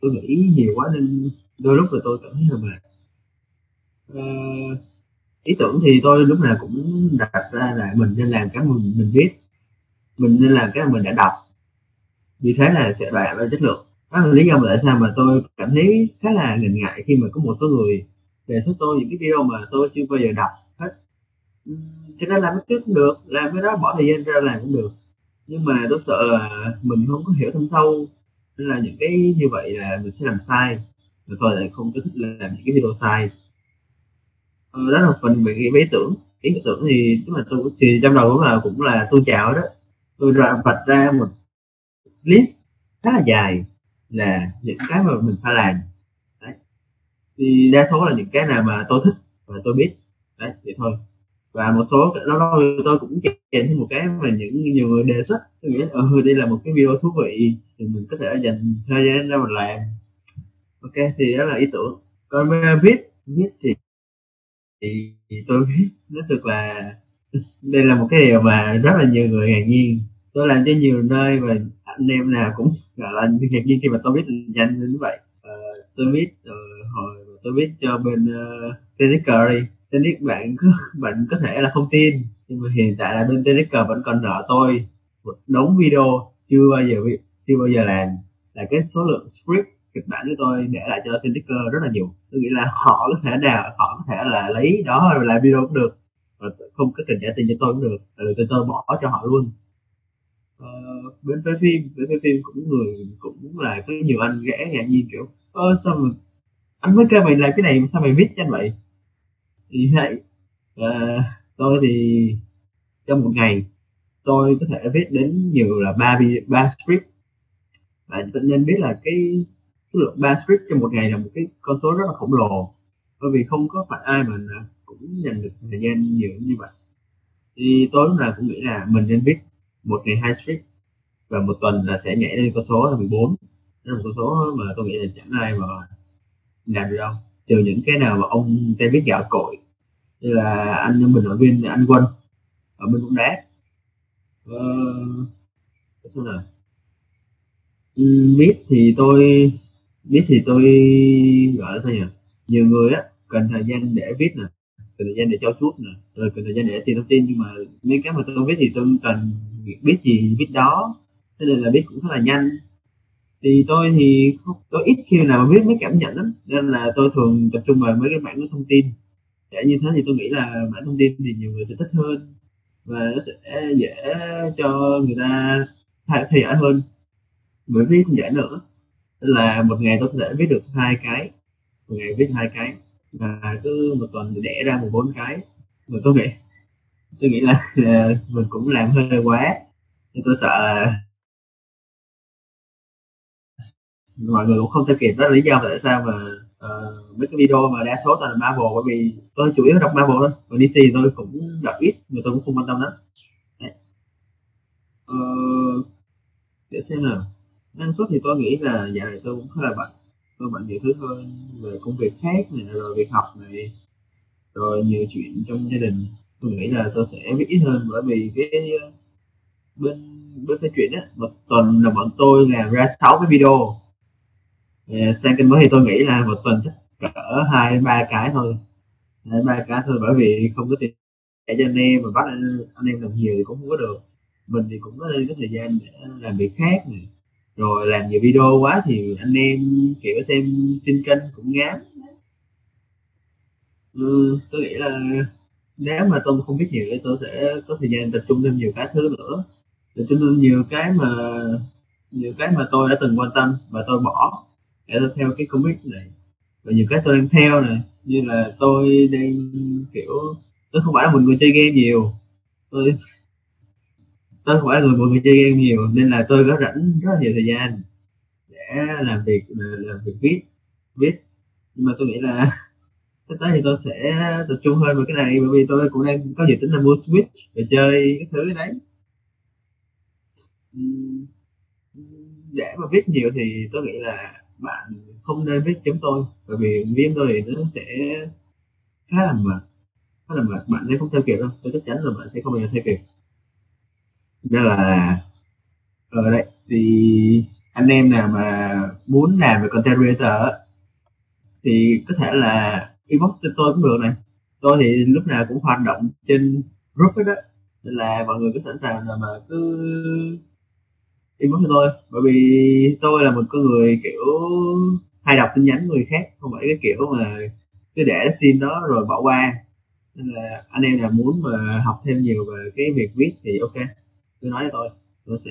[SPEAKER 2] tôi nghĩ nhiều quá nên đôi lúc là tôi cảm thấy là mệt. Uh, ý tưởng thì tôi lúc nào cũng đặt ra là mình nên làm cái mình mình viết mình nên làm cái mình đã đọc. Vì thế là sẽ đạt ra chất lượng. Đó là lý do mà tại sao mà tôi cảm thấy khá là ngần ngại khi mà có một số người đề xuất tôi những cái video mà tôi chưa bao giờ đọc cho nên làm cái trước cũng được, làm cái đó bỏ thời gian ra làm cũng được. Nhưng mà tôi sợ là mình không có hiểu thâm sâu, nên là những cái như vậy là mình sẽ làm sai. Và tôi lại không có thích làm những cái video sai. Ờ, đó là phần về cái ý tưởng. Ý tưởng thì tức là tôi thì trong đầu cũng là cũng là tôi chào đó. Tôi ra, vạch ra một list khá là dài là những cái mà mình phải làm. Đấy. thì đa số là những cái nào mà tôi thích và tôi biết. Đấy, vậy thôi và một số lâu lâu tôi cũng kèm thêm một cái mà những nhiều người đề xuất. Tôi nghĩ ừ đây là một cái video thú vị thì mình có thể dành thời gian ra mình làm. Ok thì đó là ý tưởng. Còn viết viết thì thì, thì tôi biết nó thực là đây là một cái điều mà rất là nhiều người ngạc nhiên. Tôi làm cho nhiều nơi và anh em nào cũng gọi là ngạc nhiên khi mà tôi biết nhanh như vậy. Uh, tôi biết uh, ờ, hồi tôi biết cho bên ờ, uh, Curry Tennis bạn có bạn có thể là không tin nhưng mà hiện tại là bên Tennis vẫn còn nợ tôi một đống video chưa bao giờ chưa bao giờ làm. Là cái số lượng script kịch bản của tôi để lại cho Tinker rất là nhiều. Tôi nghĩ là họ có thể nào họ có thể là lấy đó rồi làm video cũng được. Và không có cần trả tiền cho tôi cũng được từ tôi, tôi bỏ cho họ luôn. Ờ, bên phía phim bên phía phim cũng người cũng là có nhiều anh ghẻ ngạc nhiên kiểu ơ sao mà anh mới kêu mày làm cái này sao mày viết cho anh vậy? Thì vậy à, tôi thì trong một ngày tôi có thể viết đến nhiều là ba ba script. Và tự nhiên biết là cái số lượng ba script trong một ngày là một cái con số rất là khổng lồ. Bởi vì không có phải ai mà cũng dành được thời gian nhiều như vậy. Thì tôi lúc nào cũng nghĩ là mình nên viết một ngày hai script. Và một tuần là sẽ nhảy lên con số là 14 đó là một con số mà tôi nghĩ là chẳng ai mà làm được đâu. Trừ những cái nào mà ông tên viết gạo cội như là anh bình luận viên anh quân ở bên bóng đá. Uh, là biết thì tôi biết thì tôi gọi là sao nhỉ? Nhiều người á cần thời gian để viết nè cần thời gian để trao chuốt nè rồi cần thời gian để tìm thông tin nhưng mà nếu cái mà tôi biết thì tôi cần biết gì biết đó. Thế nên là biết cũng rất là nhanh. Thì tôi thì tôi ít khi nào mà biết mấy cảm nhận lắm nên là tôi thường tập trung vào mấy cái mảng thông tin kể như thế thì tôi nghĩ là bản thông tin thì nhiều người sẽ thích hơn và nó sẽ dễ cho người ta theo dõi hơn. Bởi vì dễ nữa. Tức là một ngày tôi có thể viết được hai cái, một ngày viết hai cái và cứ một tuần đẻ ra một bốn cái. Mà tôi nghĩ tôi nghĩ là à, mình cũng làm hơi quá, thì tôi sợ là mọi người cũng không theo kịp đó là lý do tại sao mà uh, mấy cái video mà đa số toàn là Marvel bởi vì tôi chủ yếu đọc Marvel thôi. Còn DC tôi cũng đọc ít nhưng tôi cũng không quan tâm lắm. Uh, để xem nào. Năng suất thì tôi nghĩ là dạo này tôi cũng khá là bận. Tôi bận nhiều thứ hơn về công việc khác này rồi việc học này rồi nhiều chuyện trong gia đình. Tôi nghĩ là tôi sẽ viết ít hơn bởi vì cái ờ, bên bên cái chuyện á một tuần là bọn tôi làm ra sáu cái video. Dạ, sang kênh mới thì tôi nghĩ là một tuần chắc cỡ hai ba cái thôi. Hai ba cái thôi bởi vì không có tiền để cho anh em mà bắt anh, anh em làm nhiều thì cũng không có được. Mình thì cũng có cái thời gian để làm việc khác này rồi làm nhiều video quá thì anh em kiểu xem trên kênh cũng ngán. Ừ, tôi nghĩ là nếu mà tôi không biết nhiều thì tôi sẽ có thời gian tập trung thêm nhiều cái thứ nữa. Tập trung thêm nhiều cái mà nhiều cái mà tôi đã từng quan tâm và tôi bỏ để tôi theo cái comic này. Và nhiều cái tôi đang theo này. Như là tôi đang, kiểu, tôi không phải là một người chơi game nhiều. Tôi tôi không phải là một người chơi game nhiều, nên là tôi có rảnh rất là nhiều thời gian để làm việc làm việc viết viết. Nhưng mà tôi nghĩ là sắp tới thì tôi sẽ tập trung hơn vào cái này, bởi vì tôi cũng đang có dự tính là mua switch để chơi cái thứ đấy. Để mà viết nhiều thì tôi nghĩ là bạn không nên viết chấm tôi, bởi vì viết tôi thì nó sẽ khá là mệt, khá là mệt. Bạn sẽ không theo kịp đâu, tôi chắc chắn là bạn sẽ không bao giờ theo kịp. Nên là ở đây, thì anh em nào mà muốn làm về content creator thì có thể là inbox cho tôi cũng được này. Tôi thì lúc nào cũng hoạt động trên group hết đó nên là mọi người cứ sẵn sàng là mà cứ inbox cho tôi bởi vì tôi là một con người, kiểu, hay đọc tin nhắn người khác, không phải cái kiểu mà cứ để xin đó rồi bỏ qua. Nên là anh em là muốn mà học thêm nhiều về cái việc viết thì ok, tôi nói cho tôi. Tôi sẽ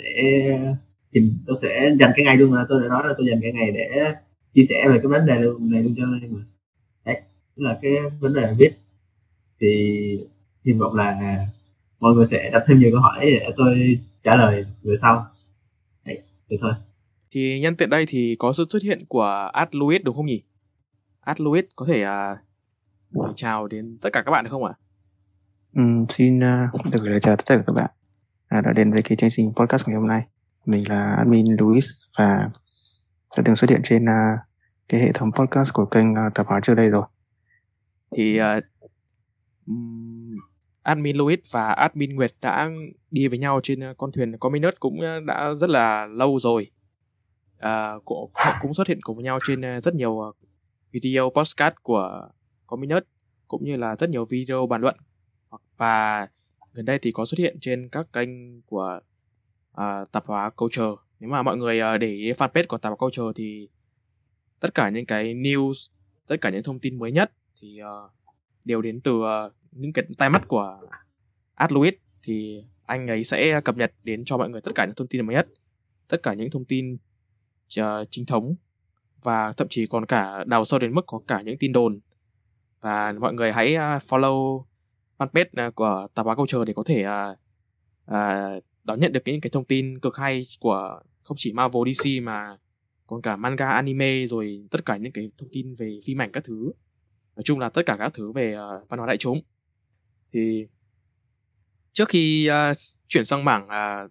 [SPEAKER 2] tìm, tôi sẽ dành cái ngày luôn mà. Tôi đã nói là tôi dành cái ngày để chia sẻ về cái vấn đề này luôn cho anh em mà. Đấy là cái vấn đề viết. Thì hy vọng là mọi người sẽ đặt thêm nhiều câu hỏi để tôi trả lời về sau thế thôi
[SPEAKER 1] thì nhân tiện đây thì có sự xuất hiện của Ad Louis đúng không nhỉ? Ad Louis có thể uh, chào đến tất cả các bạn được không ạ?
[SPEAKER 3] Ừ, xin uh, được lời chào tất cả các bạn à, đã đến với cái chương trình podcast ngày hôm nay. Mình là admin Louis và đã từng xuất hiện trên uh, cái hệ thống podcast của kênh uh, tập hóa trước đây rồi.
[SPEAKER 1] Thì uh, admin Louis và admin Nguyệt đã đi với nhau trên ờ, con thuyền Cominus cũng ờ, đã rất là lâu rồi. Ờ, à, cũng, cũng xuất hiện cùng với nhau trên rất nhiều video postcard của Cominus cũng như là rất nhiều video bàn luận. Và gần đây thì có xuất hiện trên các kênh của uh, tạp hóa culture. Nếu mà mọi người uh, để ý fanpage của tạp hóa culture thì tất cả những cái news tất cả những thông tin mới nhất thì uh, đều đến từ uh, những cái tai mắt của Ad thì anh ấy sẽ cập nhật đến cho mọi người tất cả những thông tin mới nhất tất cả những thông tin uh, chính thống và thậm chí còn cả đào sâu đến mức có cả những tin đồn. Và mọi người hãy uh, follow fanpage ờ, của tạp hóa câu chờ để có thể uh, uh, đón nhận được những cái thông tin cực hay của không chỉ Marvel DC mà còn cả manga anime rồi tất cả những cái thông tin về phim ảnh các thứ. Nói chung là tất cả các thứ về uh, văn hóa đại chúng thì trước khi uh, chuyển sang mảng uh, à,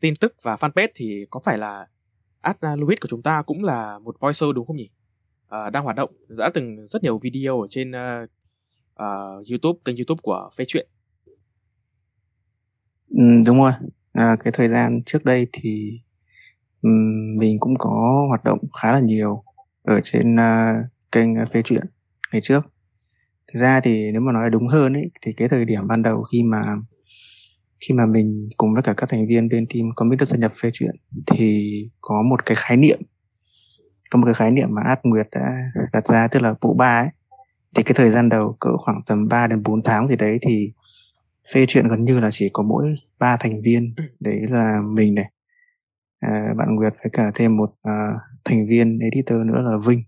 [SPEAKER 1] tin tức và fanpage thì có phải là Ad Lewis của chúng ta cũng là một voicer đúng không nhỉ? Uh, đang hoạt động đã từng rất nhiều video ở trên uh, uh, YouTube kênh YouTube của phê truyện.
[SPEAKER 3] Ừ, đúng rồi. À, cái thời gian trước đây thì um, mình cũng có hoạt động khá là nhiều ở trên uh, kênh phê truyện ngày trước. Thực ra thì nếu mà nói đúng hơn ấy thì cái thời điểm ban đầu khi mà khi mà mình cùng với cả các thành viên bên team commit được gia nhập phê chuyện thì có một cái khái niệm có một cái khái niệm mà Át Nguyệt đã đặt ra tức là vụ ba ấy. Thì cái thời gian đầu cỡ khoảng tầm 3 đến 4 tháng gì đấy thì phê chuyện gần như là chỉ có mỗi ba thành viên. Đấy là mình này à, bạn Nguyệt với cả thêm một uh, thành viên editor nữa là Vinh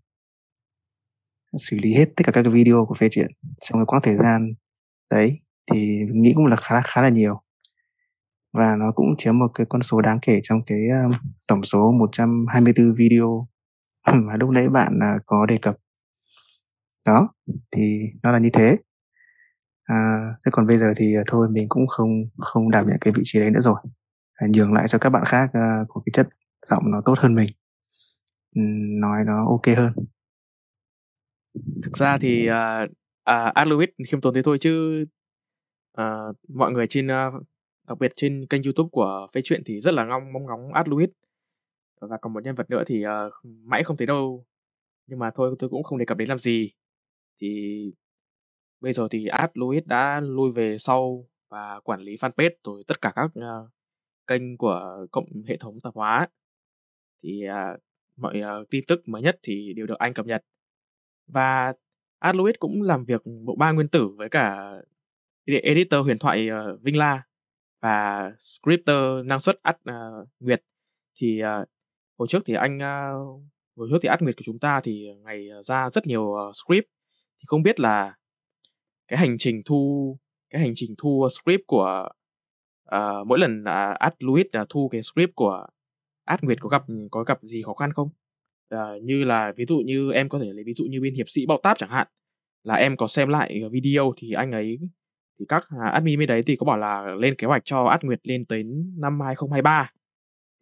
[SPEAKER 3] xử lý hết tất cả các cái video của phê chuyện trong cái quãng thời gian đấy thì nghĩ cũng là khá khá là nhiều. Và nó cũng chiếm một cái con số đáng kể trong cái um, tổng số 124 video mà lúc nãy bạn uh, có đề cập. Đó thì nó là như thế. À, thế còn bây giờ thì uh, thôi mình cũng không không đảm nhận cái vị trí đấy nữa rồi. À, nhường lại cho các bạn khác à, uh, có cái chất giọng nó tốt hơn mình. Um, nói nó ok hơn
[SPEAKER 1] thực ra thì uh, uh, Lewis khiêm tốn thế thôi chứ uh, mọi người trên uh, đặc biệt trên kênh youtube của phê chuyện thì rất là ngong mong ngóng ad Louis và còn một nhân vật nữa thì uh, mãi không thấy đâu. Nhưng mà thôi tôi cũng không đề cập đến làm gì. Thì bây giờ thì ad Louis đã lui về sau và quản lý fanpage rồi tất cả các uh, kênh của cộng hệ thống tạp hóa. Thì uh, mọi uh, tin tức mới nhất thì đều được anh cập nhật và Adlouis cũng làm việc bộ ba nguyên tử với cả editor huyền thoại uh, Vinh La và scripter năng suất Ad uh, ờ, nguyệt. Thì uh, hồi trước thì anh uh, hồi trước thì Ad nguyệt của chúng ta thì ngày ra rất nhiều uh, script. Thì không biết là cái hành trình thu cái hành trình thu script của uh, mỗi lần à, uh, ad Luis uh, à, thu cái script của ad nguyệt có gặp có gặp gì khó khăn không? Uh, như là ví dụ như em có thể lấy ví dụ như bên hiệp sĩ bạo táp chẳng hạn là em có xem lại ờ, video thì anh ấy thì các à, admin bên đấy thì có bảo là lên kế hoạch cho Át Nguyệt lên tới năm 2023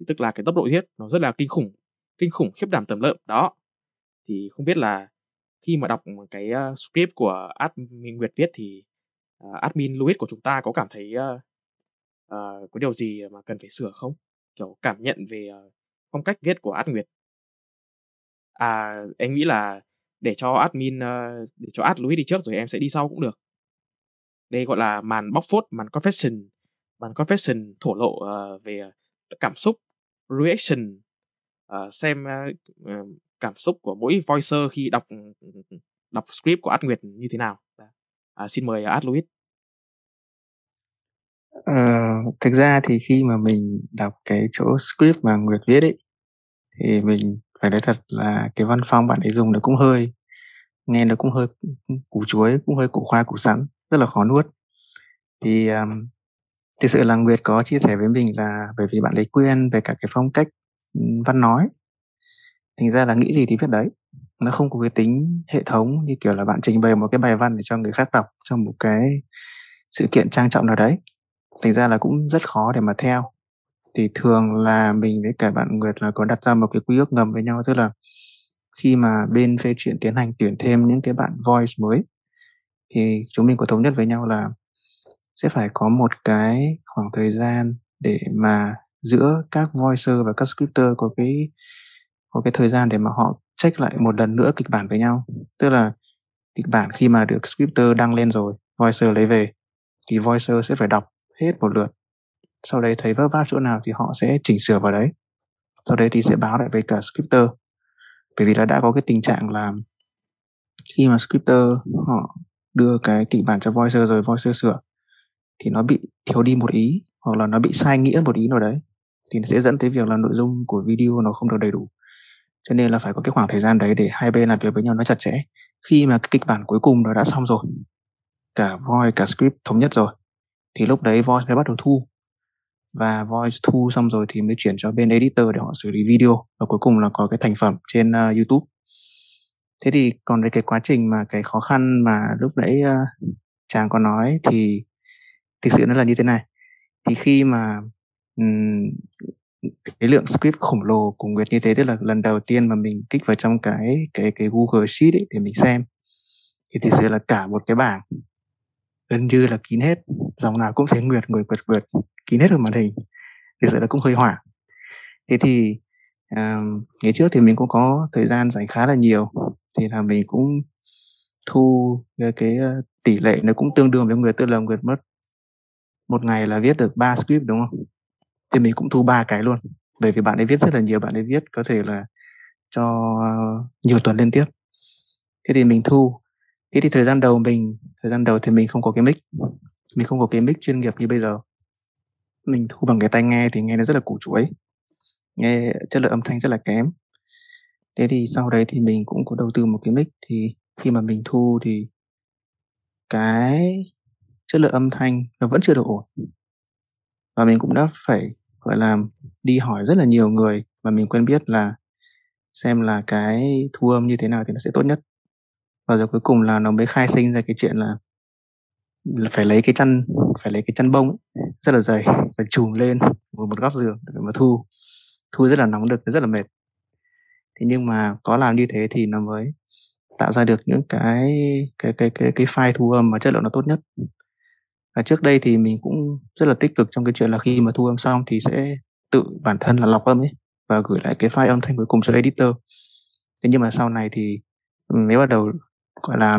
[SPEAKER 1] thì tức là cái tốc độ giết nó rất là kinh khủng kinh khủng khiếp đảm tầm lợm đó. Thì không biết là khi mà đọc cái uh, script của admin Nguyệt viết thì uh, admin Louis của chúng ta có cảm thấy uh, uh, có điều gì mà cần phải sửa không? Kiểu cảm nhận về uh, phong cách viết của Át Nguyệt à em nghĩ là để cho admin ờ, để cho ad Louis đi trước rồi em sẽ đi sau cũng được. Đây gọi là màn bóc phốt màn confession màn confession thổ lộ uh, về ờ, cảm xúc reaction uh, xem uh, cảm xúc của mỗi voicer khi đọc ừ, ừ, ừ, đọc script của Ad Nguyệt như thế nào. À, xin mời Ad Louis.
[SPEAKER 3] Uh, thực ra thì khi mà mình đọc cái chỗ script mà Nguyệt viết ấy thì mình phải nói thật là cái văn phong bạn ấy dùng nó cũng hơi nghe nó cũng hơi củ chuối cũng hơi củ khoai củ sắn rất là khó nuốt. Thì um, thực sự là Nguyệt có chia sẻ với mình là bởi vì bạn ấy quen về cả cái phong cách văn nói. Thành ra là nghĩ gì thì viết đấy. Nó không có cái tính hệ thống như kiểu là bạn trình bày một cái bài văn để cho người khác đọc trong một cái sự kiện trang trọng nào đấy. Thành ra là cũng rất khó để mà theo thì thường là mình với cả bạn Nguyệt là có đặt ra một cái quy ước ngầm với nhau, tức là khi mà bên phê chuyện tiến hành tuyển thêm những cái bạn voice mới, thì chúng mình có thống nhất với nhau là sẽ phải có một cái khoảng thời gian để mà giữa các voicer và các scripter có cái có cái thời gian để mà họ check lại một lần nữa kịch bản với nhau. Tức là kịch bản khi mà được scripter đăng lên rồi, voicer lấy về, thì voicer sẽ phải đọc hết một lượt sau đấy thấy vấp váp chỗ nào thì họ sẽ chỉnh sửa vào đấy. Sau đấy thì sẽ báo lại với cả scripter. Bởi vì là đã có cái tình trạng là khi mà scripter họ đưa cái kịch bản cho voicer rồi, voicer sửa, thì nó bị thiếu đi một ý, hoặc là nó bị sai nghĩa một ý nào đấy, thì nó sẽ dẫn tới việc là nội dung của video nó không được đầy đủ. Cho nên là phải có cái khoảng thời gian đấy để hai bên làm việc với nhau nó chặt chẽ. Khi mà cái kịch bản cuối cùng nó đã xong rồi, cả voice cả script thống nhất rồi, thì lúc đấy voice mới bắt đầu thu và voice thu xong rồi thì mới chuyển cho bên editor để họ xử lý video và cuối cùng là có cái thành phẩm trên uh, YouTube. Thế thì còn về cái quá trình mà cái khó khăn mà lúc nãy uh, chàng có nói thì thực sự nó là như thế này. Thì khi mà um, cái lượng script khổng lồ cùng Nguyệt như thế tức là lần đầu tiên mà mình kích vào trong cái cái cái Google Sheet ấy để mình xem thì thực sự là cả một cái bảng gần như là kín hết. Dòng nào cũng thấy Nguyệt người quệt quệt kín hết rồi màn hình. Thực sự là cũng hơi hoảng thế thì uh, ngày trước thì mình cũng có thời gian dành khá là nhiều. Thì là mình cũng thu ờ, cái, cái tỷ lệ nó cũng tương đương với Nguyệt tức là Nguyệt mất một ngày là viết được ba script đúng không? Thì mình cũng thu ba cái luôn. Bởi vì bạn ấy viết rất là nhiều bạn ấy viết có thể là cho ờ, nhiều tuần liên tiếp. Thế thì mình thu thế thì thời gian đầu mình, thời gian đầu thì mình không có cái mic. Mình không có cái mic chuyên nghiệp như bây giờ. Mình thu bằng cái tai nghe thì nghe nó rất là củ chuối. Nghe chất lượng âm thanh rất là kém. Thế thì sau đấy thì mình cũng có đầu tư một cái mic thì khi mà mình thu thì cái chất lượng âm thanh nó vẫn chưa được ổn. Và mình cũng đã phải, gọi là, đi hỏi rất là nhiều người mà mình quen biết là xem là cái thu âm như thế nào thì nó sẽ tốt nhất và rồi cuối cùng là nó mới khai sinh ra cái chuyện là, là phải lấy cái chăn phải lấy cái chăn bông rất là dày phải chùm lên một, một góc giường để mà thu thu rất là nóng được rất là mệt. Thế nhưng mà có làm như thế thì nó mới tạo ra được những cái cái cái cái cái file thu âm mà chất lượng nó tốt nhất. Và trước đây thì mình cũng rất là tích cực trong cái chuyện là khi mà thu âm xong thì sẽ tự bản thân là lọc âm ấy và gửi lại cái file âm thanh cuối cùng cho editor. Thế nhưng mà sau này thì mới bắt đầu gọi là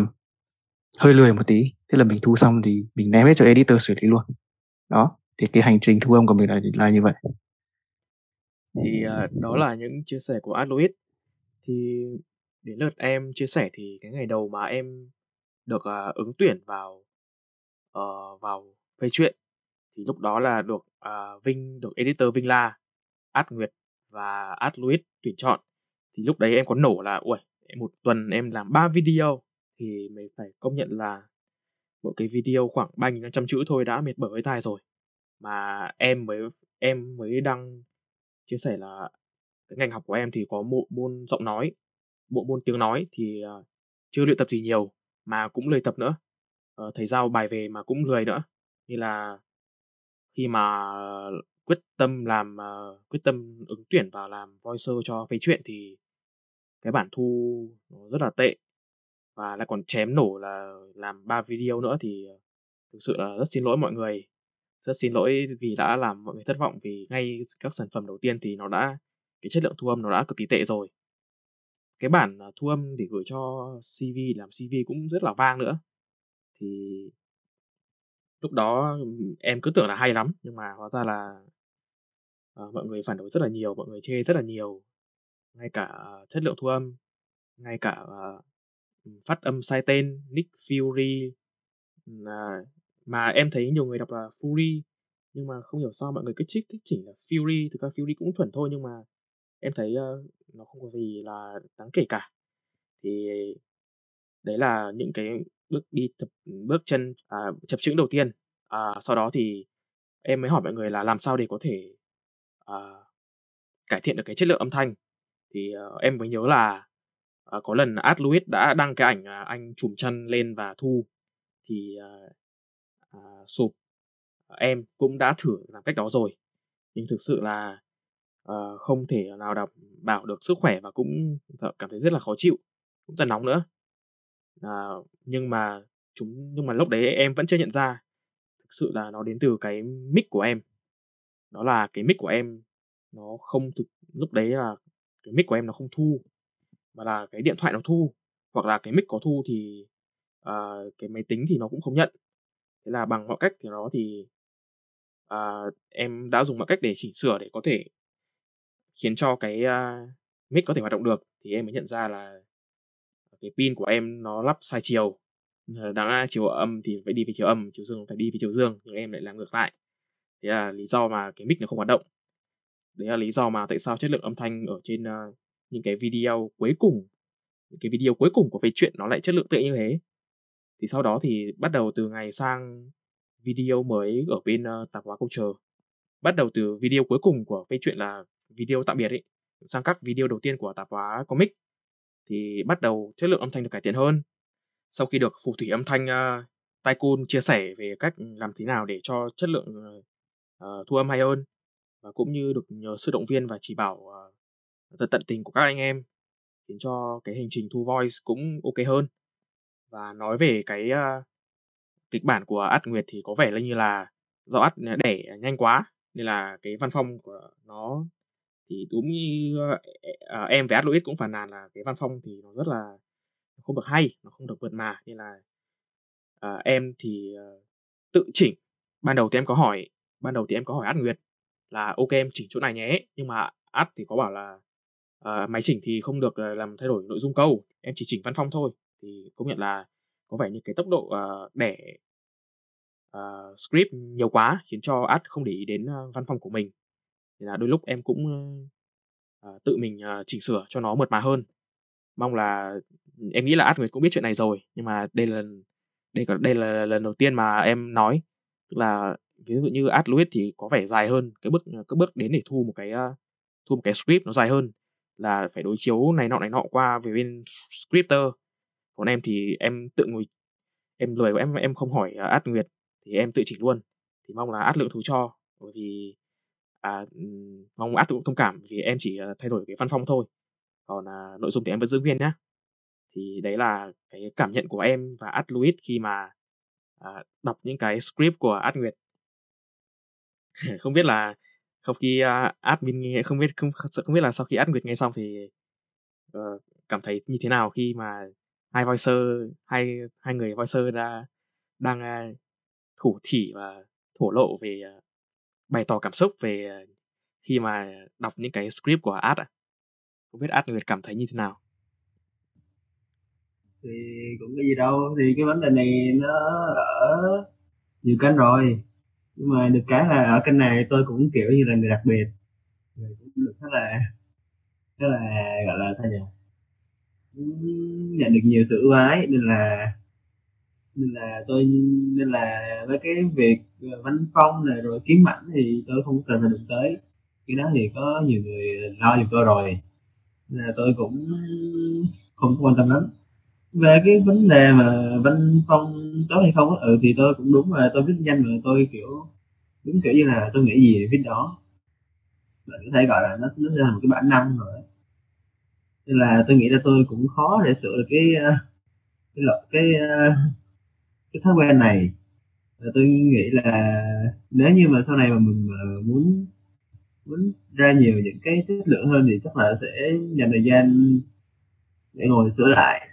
[SPEAKER 3] hơi lười một tí. Thế là mình thu xong thì mình ném hết cho editor xử lý luôn. Đó thì cái hành trình thu âm của mình là là như vậy.
[SPEAKER 1] Thì uh, đó là những chia sẻ của Adloid thì đến lượt em chia sẻ thì cái ngày đầu mà em được uh, ứng tuyển vào uh, vào phê chuyện thì lúc đó là được uh, Vinh được editor Vinh La, Ad Nguyệt và Ad Louis tuyển chọn. Thì lúc đấy em có nổ là ui một tuần em làm 3 video thì mình phải công nhận là một cái video khoảng 3.500 chữ thôi đã mệt bở với tai rồi. Mà em mới em mới đăng chia sẻ là cái ngành học của em thì có bộ môn giọng nói bộ môn tiếng nói thì uh, chưa luyện tập gì nhiều mà cũng lười tập nữa. Uh, thầy giao bài về mà cũng lười nữa. Như là khi mà quyết tâm làm uh, quyết tâm ứng tuyển vào làm voicer cho phê chuyện thì cái bản thu nó rất là tệ và lại còn chém nổ là làm ba video nữa thì ờ, thực sự là rất xin lỗi mọi người. Rất xin lỗi vì đã làm mọi người thất vọng vì ngay các sản phẩm đầu tiên thì nó đã cái chất lượng thu âm nó đã cực kỳ tệ rồi. Cái bản ờ, thu âm để gửi cho CV làm CV cũng rất là vang nữa. Thì lúc đó em cứ tưởng là hay lắm nhưng mà hóa ra là à, mọi người phản đối rất là nhiều mọi người chê rất là nhiều. Ngay cả chất lượng thu âm ngay cả uh, phát âm sai tên Nick Fury. À, mà em thấy nhiều người đọc là Fury nhưng mà không hiểu sao mọi người cứ trích thích chỉnh là Fury. Thực ra Fury cũng chuẩn thôi nhưng mà em thấy uh, nó không có gì là đáng kể cả. Thì đấy là những cái bước đi tập bước chân à, chập chững đầu tiên. À, sau đó thì em mới hỏi mọi người là làm sao để có thể à, cải thiện được cái chất lượng âm thanh. Thì uh, em mới nhớ là à, có lần Ad Lewis đã đăng cái ảnh à, anh chùm chân lên và thu thì à, à, sụp. Ờ, em cũng đã thử làm cách đó rồi. Nhưng thực sự là à, không thể nào đảm bảo được sức khỏe và cũng cảm thấy rất là khó chịu cũng rất nóng nữa. À, nhưng mà chúng nhưng mà lúc đấy em vẫn chưa nhận ra thực sự là nó đến từ cái mic của em. Đó là cái mic của em nó không thực lúc đấy là cái mic của em nó không thu mà là cái điện thoại nó thu hoặc là cái mic có thu thì uh, cái máy tính thì nó cũng không nhận. Thế là bằng mọi cách thì nó thì uh, em đã dùng mọi cách để chỉnh sửa để có thể khiến cho cái uh, mic có thể hoạt động được. Thì em mới nhận ra là cái pin của em nó lắp sai chiều. Ờ, đáng ra chiều âm thì phải đi về chiều âm chiều dương phải đi về chiều dương nhưng em lại làm ngược lại. Thế là lý do mà cái mic nó không hoạt động. Đấy là lý do mà tại sao chất lượng âm thanh ở trên uh, những cái video cuối cùng những cái video cuối cùng của về chuyện nó lại chất lượng tệ như thế. Thì sau đó thì bắt đầu từ ngày sang video mới ở bên uh, tạp hóa câu chờ. Bắt đầu từ video cuối cùng của phê chuyện là video tạm biệt ấy sang các video đầu tiên của tạp hóa comic. Thì bắt đầu chất lượng âm thanh được cải thiện hơn. Sau khi được phù thủy âm thanh uh, Tycoon chia sẻ về cách làm thế nào để cho chất lượng uh, thu âm hay hơn và cũng như được nhờ sự động viên và chỉ bảo uh, tận tình của các anh em khiến cho cái hành trình thu voice cũng ok hơn. Và nói về cái uh, kịch bản của Át Nguyệt thì có vẻ là như là do Át đẻ nhanh quá nên là cái văn phong của nó thì đúng như uh, em với Át Louis cũng phản nàn là cái văn phong thì nó rất là không được hay nó không được vượt mà. Nên là uh, em thì uh, tự chỉnh. Ban đầu thì em có hỏi ban đầu thì em có hỏi Át Nguyệt là ok em chỉnh chỗ này nhé. Nhưng mà Át thì có bảo là uh, máy chỉnh thì không được uh, làm thay đổi nội dung câu em chỉ chỉnh văn phong thôi. Thì công nhận là có vẻ như cái tốc độ uh, đẻ uh, script nhiều quá khiến cho ad không để ý đến uh, văn phòng của mình. Thì là đôi lúc em cũng uh, tự mình uh, chỉnh sửa cho nó mượt mà hơn. Mong là em nghĩ là ad người cũng biết chuyện này rồi nhưng mà đây là đây là đây là lần đầu tiên mà em nói. Tức là ví dụ như ad Louis thì có vẻ dài hơn cái bước cái bước đến để thu một cái uh, thu một cái script nó dài hơn là phải đối chiếu này nọ này nọ qua về bên scripter. Còn em thì em tự ngồi em lười em em không hỏi à, uh, át nguyệt thì em tự chỉnh luôn. Thì mong là át lượng thứ cho bởi vì à, mong át cũng thông cảm vì em chỉ uh, thay đổi cái văn phong thôi. Còn uh, nội dung thì em vẫn giữ nguyên nhá. Thì đấy là cái cảm nhận của em và át Louis khi mà uh, đọc những cái script của át Nguyệt. Không biết là không khi uh, admin nghe không biết không không biết là sau khi admin nghe xong thì uh, cảm thấy như thế nào khi mà hai voicer hai hai người voicer đã đang uh, thủ thỉ và thổ lộ về uh, bày tỏ cảm xúc về uh, khi mà đọc những cái script của ad ạ. Không biết ad nguyệt cảm thấy như thế nào?
[SPEAKER 2] Thì cũng có gì đâu thì cái vấn đề này nó ở nhiều kênh rồi nhưng mà được cái là ở kênh này tôi cũng kiểu như là người đặc biệt. Người cũng được rất là rất là, gọi là sao nhỉ? Nhận được nhiều sự ưu ái, nên là nên là tôi, nên là với cái việc văn phong này rồi kiếm mảnh thì tôi không cần phải đụng tới. Cái đó thì có nhiều người lo giùm tôi rồi. Nên là tôi cũng không quan tâm lắm về cái vấn đề mà văn phong tốt hay không ừ thì tôi cũng đúng là tôi viết nhanh mà tôi kiểu đúng kiểu như là tôi nghĩ gì viết đó. Bạn có thể gọi là nó nó là một cái bản năng rồi nên là tôi nghĩ là tôi cũng khó để sửa được cái ờ, cái cái, cái, cái thói quen này. Và tôi nghĩ là nếu như mà sau này mà mình ờ, muốn muốn ra nhiều những cái chất lượng hơn thì chắc là sẽ dành thời gian để ngồi sửa lại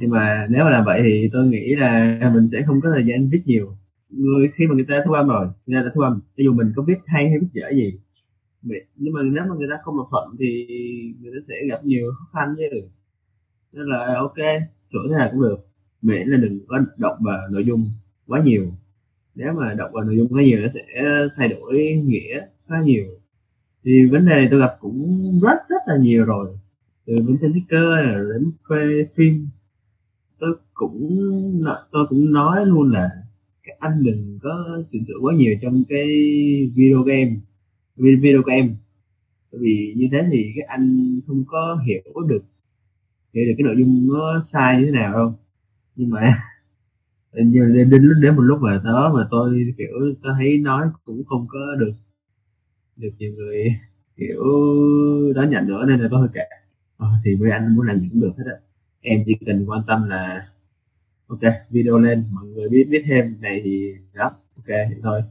[SPEAKER 2] nhưng mà nếu mà làm vậy thì tôi nghĩ là mình sẽ không có thời gian viết nhiều. Người, khi mà người ta thu âm rồi, người ta đã thu âm, cho dù mình có viết hay hay viết dở gì nhưng mà nếu mà người ta không đồng thuận thì người ta sẽ gặp nhiều khó khăn chứ. Nên là à, ok, chỗ thế nào cũng được. Miễn là đừng có động vào nội dung quá nhiều. Nếu mà động vào nội dung quá nhiều nó sẽ thay đổi nghĩa khá nhiều. Thì vấn đề tôi gặp cũng rất rất là nhiều rồi. Từ bên trên sticker đến quay phim tôi cũng tôi cũng nói luôn là các anh đừng có tưởng tượng quá nhiều trong cái video game video game. Bởi vì như thế thì các anh không có hiểu được hiểu được cái nội dung nó sai như thế nào đâu. Nhưng mà nhưng đến, đến, đến một lúc mà đó mà tôi kiểu tôi thấy nói cũng không có được được nhiều người kiểu đó nhận nữa nên là tôi hơi kệ. Ờ, thì mấy anh muốn làm gì cũng được hết á em chỉ cần quan tâm là ok video lên mọi người biết biết thêm này thì đó ok thì thôi.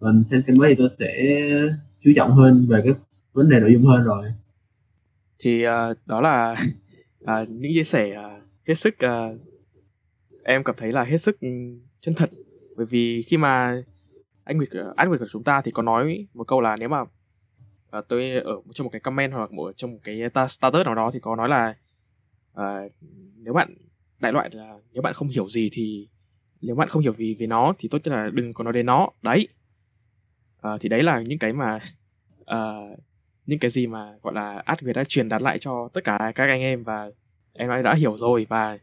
[SPEAKER 2] Còn trên kênh mới thì tôi sẽ chú trọng hơn về cái vấn đề nội dung hơn rồi.
[SPEAKER 1] Thì uh, đó là uh, những chia sẻ uh, hết sức uh, em cảm thấy là hết sức chân thật. Bởi vì khi mà anh Nguyệt anh Nguyệt của chúng ta thì có nói một câu là nếu mà uh, tôi ở trong một cái comment hoặc một trong một cái status nào đó thì có nói là uh, nếu bạn đại loại là nếu bạn không hiểu gì thì nếu bạn không hiểu gì về nó thì tốt nhất là đừng có nói đến nó. Đấy. Uh, thì đấy là những cái mà uh, những cái gì mà gọi là ad việt đã truyền đạt lại cho tất cả các anh em và em đã, đã hiểu rồi và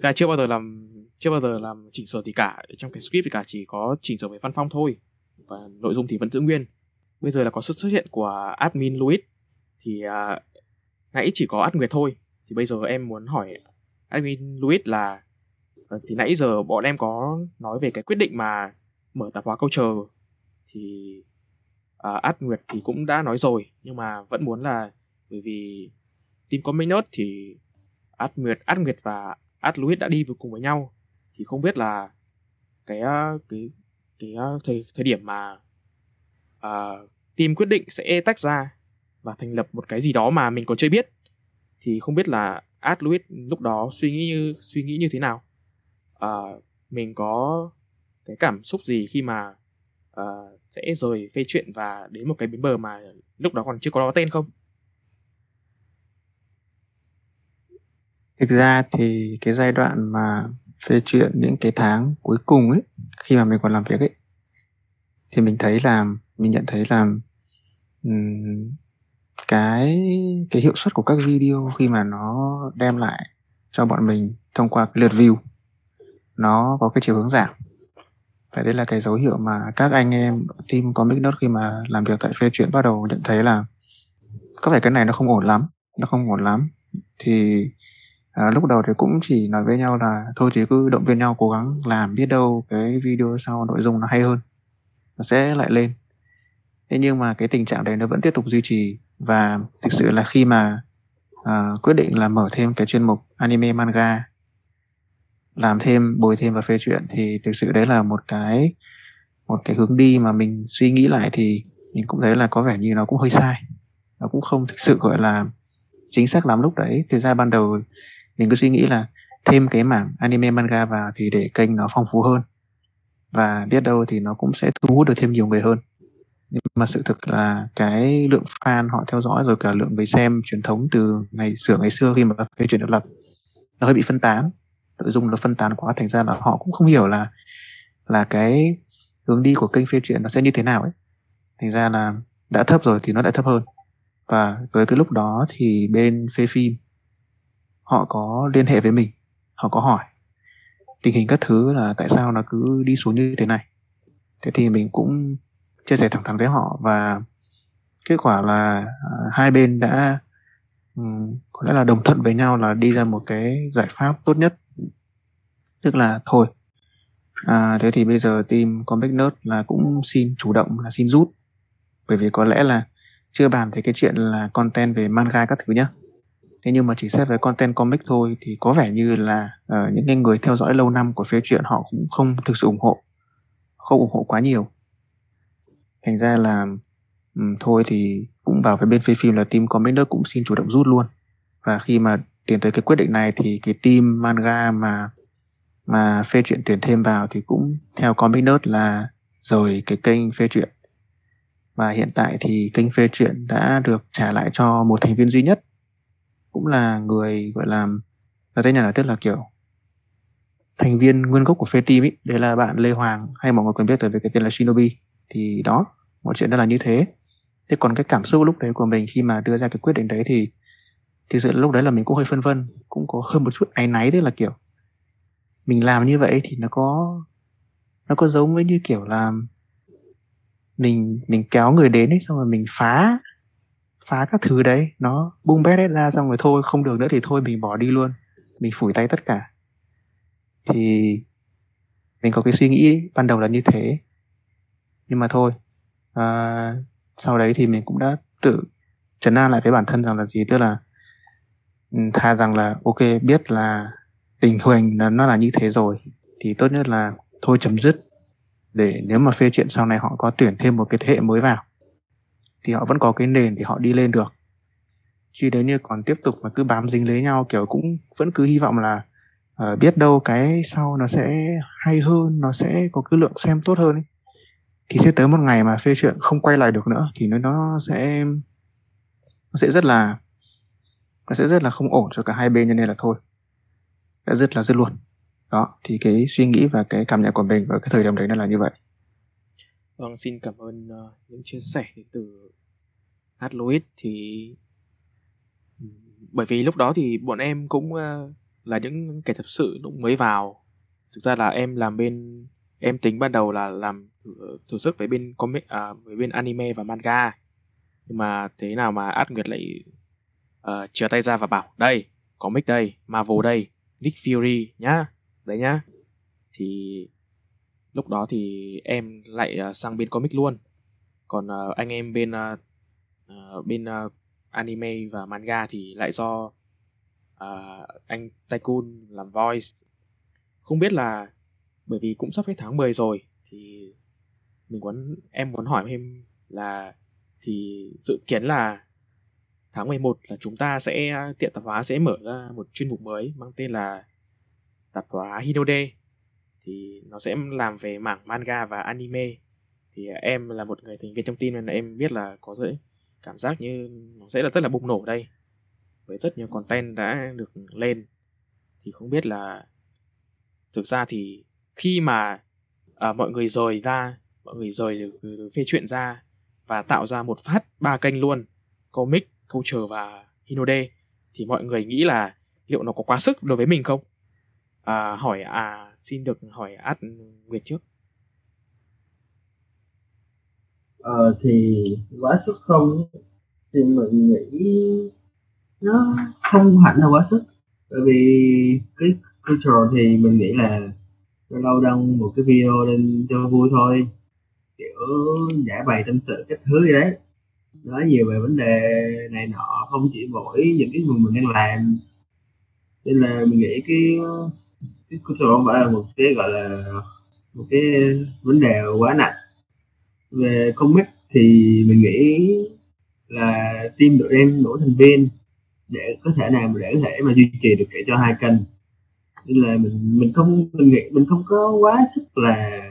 [SPEAKER 1] ra chưa bao giờ làm chưa bao giờ làm chỉnh sửa gì cả. Trong cái script thì cả chỉ có chỉnh sửa về văn phong thôi và nội dung thì vẫn giữ nguyên. Bây giờ là có sự xuất hiện của admin Louis thì uh, nãy chỉ có ad Nguyệt thôi thì bây giờ em muốn hỏi admin Louis là ờ, thì nãy giờ bọn em có nói về cái quyết định mà mở tạp hóa câu chờ thì à, uh, ad Nguyệt thì cũng đã nói rồi nhưng mà vẫn muốn là bởi vì team Comic Nerd thì ad Nguyệt, ad Nguyệt và ad Louis đã đi vừa cùng với nhau. Thì không biết là cái ờ, cái cái ờ, thời thời điểm mà uh, team quyết định sẽ tách ra và thành lập một cái gì đó mà mình còn chưa biết thì không biết là Ad Lewis lúc đó suy nghĩ như suy nghĩ như thế nào? À, mình có cái cảm xúc gì khi mà uh, sẽ rời phê chuyện và đến một cái bến bờ mà lúc đó còn chưa có tên không?
[SPEAKER 3] Thực ra thì cái giai đoạn mà phê chuyện những cái tháng cuối cùng ấy khi mà mình còn làm việc ấy thì mình thấy là mình nhận thấy là um, cái cái hiệu suất của các video khi mà nó đem lại cho bọn mình thông qua cái lượt view nó có cái chiều hướng giảm. Và đây là cái dấu hiệu mà các anh em team comic note khi mà làm việc tại phê chuyện bắt đầu nhận thấy là có vẻ cái này nó không ổn lắm nó không ổn lắm. Thì à, lúc đầu thì cũng chỉ nói với nhau là thôi thì cứ động viên nhau cố gắng làm biết đâu cái video sau nội dung nó hay hơn nó sẽ lại lên thế nhưng mà cái tình trạng đấy nó vẫn tiếp tục duy trì và thực sự là khi mà uh, quyết định là mở thêm cái chuyên mục anime manga làm thêm bồi thêm và phê chuyện thì thực sự đấy là một cái một cái hướng đi mà mình suy nghĩ lại thì mình cũng thấy là có vẻ như nó cũng hơi sai. Nó cũng không thực sự gọi là chính xác lắm lúc đấy. Thực ra ban đầu mình cứ suy nghĩ là thêm cái mảng anime manga vào thì để kênh nó phong phú hơn và biết đâu thì nó cũng sẽ thu hút được thêm nhiều người hơn nhưng mà sự thực là cái lượng fan họ theo dõi rồi cả lượng người xem truyền thống từ ngày xưa ngày xưa khi mà phê chuyển được lập nó hơi bị phân tán. Nội dung nó phân tán quá, thành ra là họ cũng không hiểu là là cái hướng đi của kênh phê truyện nó sẽ như thế nào ấy. Thành ra là đã thấp rồi thì nó đã thấp hơn. Và với cái lúc đó thì bên phê phim họ có liên hệ với mình, họ có hỏi tình hình các thứ là tại sao nó cứ đi xuống như thế này. Thế thì mình cũng chia sẻ thẳng thắn với họ và kết quả là uh, hai bên đã um, có lẽ là đồng thuận với nhau là đi ra một cái giải pháp tốt nhất. Tức là thôi à, thế thì bây giờ team comic nerd là cũng xin chủ động là xin rút. Bởi vì có lẽ là chưa bàn về cái chuyện là content về manga các thứ nhá. Thế nhưng mà chỉ xét về content comic thôi thì có vẻ như là uh, những người theo dõi lâu năm của phía truyện họ cũng không thực sự ủng hộ. Không ủng hộ quá nhiều thành ra là um, thôi thì cũng bảo với bên phía phim là team comic nước cũng xin chủ động rút luôn. Và khi mà tiến tới cái quyết định này thì cái team manga mà mà phê chuyện tuyển thêm vào thì cũng theo comic nerd là rồi cái kênh phê chuyện và hiện tại thì kênh phê chuyện đã được trả lại cho một thành viên duy nhất cũng là người gọi là là tên nhà là tức là kiểu thành viên nguyên gốc của phê team ấy đấy là bạn Lê Hoàng hay mọi người còn biết tới về cái tên là Shinobi thì đó, mọi chuyện đó là như thế. Thế còn cái cảm xúc lúc đấy của mình khi mà đưa ra cái quyết định đấy thì thì sự lúc đấy là mình cũng hơi phân vân, cũng có hơn một chút áy náy, tức là kiểu mình làm như vậy thì nó có nó có giống với như kiểu là mình mình kéo người đến ấy, xong rồi mình phá phá các thứ đấy. Nó bung bét hết ra xong rồi thôi, không được nữa thì thôi, mình bỏ đi luôn. Mình phủi tay tất cả. Thì mình có cái suy nghĩ ban đầu là như thế nhưng mà thôi à, sau đấy thì mình cũng đã tự chấn an lại với bản thân rằng là gì? Tức là ừ, tha rằng là ok biết là tình huỳnh nó, nó là như thế rồi thì tốt nhất là thôi chấm dứt. Để nếu mà phê chuyện sau này họ có tuyển thêm một cái thế hệ mới vào thì họ vẫn có cái nền để họ đi lên được. Chứ nếu như còn tiếp tục mà cứ bám dính lấy nhau kiểu cũng vẫn cứ hy vọng là uh, biết đâu cái sau nó sẽ hay hơn nó sẽ có cái lượng xem tốt hơn ấy thì sẽ tới một ngày mà phê chuyện không quay lại được nữa thì nó nó sẽ nó sẽ rất là nó sẽ rất là không ổn cho cả hai bên cho nên là thôi đã dứt là dứt luôn. Đó thì cái suy nghĩ và cái cảm nhận của mình ở cái thời điểm đấy nó là như vậy.
[SPEAKER 1] Vâng xin cảm ơn uh, những chia sẻ từ hát Louis thì bởi vì lúc đó thì bọn em cũng uh, là những kẻ thật sự lúc mới vào. Thực ra là em làm bên em tính ban đầu là làm thử, thử sức với bên comic à, với bên anime và manga. Nhưng mà thế nào mà át nguyệt lại ờ, uh, chừa tay ra và bảo đây comic đây marvel đây nick fury nhá đấy nhá. Thì lúc đó thì em lại uh, sang bên comic luôn. Còn uh, anh em bên uh, uh, bên uh, anime và manga thì lại do uh, anh Tycoon làm voice. Không biết là bởi vì cũng sắp hết tháng 10 rồi thì mình muốn em muốn hỏi thêm là thì dự kiến là tháng 11 là chúng ta sẽ tiệm tạp hóa sẽ mở ra một chuyên mục mới mang tên là tạp hóa Hinode. Thì nó sẽ làm về mảng manga và anime. Thì em là một người thành viên trong team nên là em biết là có dễ cảm giác như nó sẽ là rất là bùng nổ đây. Với rất nhiều content đã được lên. Thì không biết là thực ra thì khi mà à, mọi người rời ra mọi người rời được, phê chuyện ra và tạo ra một phát ba kênh luôn comic culture và hinode. Thì mọi người nghĩ là liệu nó có quá sức đối với mình không? À, hỏi à xin được hỏi át nguyệt trước.
[SPEAKER 2] Ờ thì quá sức không? Thì mình nghĩ nó không hẳn là quá sức. Bởi vì cái culture thì mình nghĩ là lâu lâu đăng một cái video lên cho vui thôi kiểu giải bày tâm sự các thứ gì đấy. Nói nhiều về vấn đề này nọ, không chỉ mỗi những cái người mình đang làm. Nên là mình nghĩ cái cái culture không phải là một cái, gọi là, một cái vấn đề quá nặng. Về comic thì mình nghĩ là team đội em đổi thành viên để có thể nào mà để có thể mà duy trì được để cho hai kênh. Nên là mình mình không, mình nghĩ, mình không có quá sức là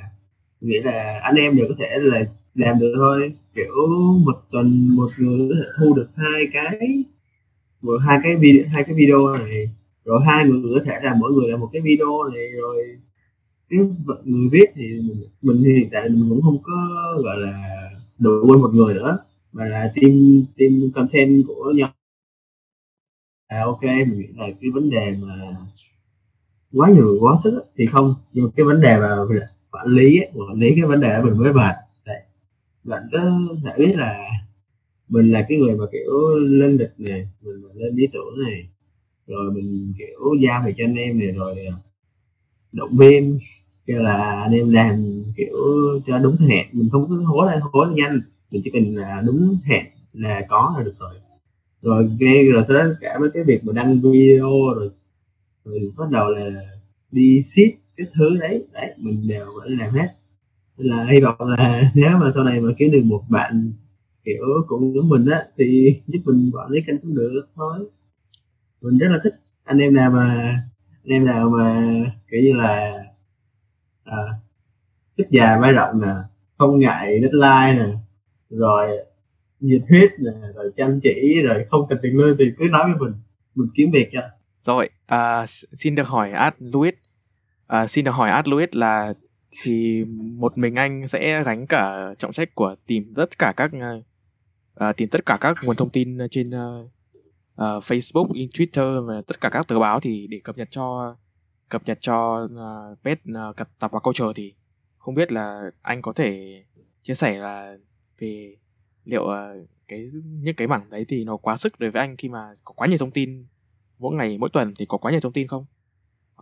[SPEAKER 2] nghĩ là anh em đều có thể là làm được thôi. Kiểu một tuần một người có thể thu được hai cái một hai cái video hai cái video này. Rồi hai người có thể làm mỗi người làm một cái video này rồi cái người viết thì mình, mình hiện tại mình cũng không có gọi là đủ quân một người nữa. Mà là team team content của nhau. À ok mình nghĩ là cái vấn đề mà quá nhiều quá sức thì không. Nhưng mà cái vấn đề mà quản lý ấy, quản lý cái vấn đề mình mới mệt bạn có thể biết là mình là cái người mà kiểu lên lịch này mình lên lý tưởng này rồi mình kiểu giao về cho anh em này rồi à, động viên kêu là anh em làm kiểu cho đúng hẹn. Mình không cứ hối lên hối nhanh mình chỉ cần là đúng hẹn là có là được rồi. Rồi nghe rồi tới cả mấy cái việc mà đăng video rồi rồi bắt đầu là đi ship cái thứ đấy đấy mình đều vẫn làm hết. Nên là hy vọng là nếu mà sau này mà kiếm được một bạn kiểu cũng giống mình á thì giúp mình quản lý kênh cũng được thôi. Mình rất là thích anh em nào mà anh em nào mà kiểu như là à, thích già vai rộng nè không ngại deadline nè rồi nhiệt huyết nè rồi chăm chỉ rồi không cần tiền lương thì cứ nói với mình mình kiếm việc cho.
[SPEAKER 1] Rồi à, xin được hỏi ad Louis à, xin được hỏi ad Louis là thì một mình anh sẽ gánh cả trọng trách của tìm tất cả các uh, tìm tất cả các nguồn thông tin trên uh, uh, Facebook, in Twitter và tất cả các tờ báo thì để cập nhật cho cập nhật cho uh, pet uh, tập và câu culture thì không biết là anh có thể chia sẻ là về liệu uh, cái những cái mảng đấy thì nó quá sức đối với anh khi mà có quá nhiều thông tin mỗi ngày mỗi tuần thì có quá nhiều thông tin không?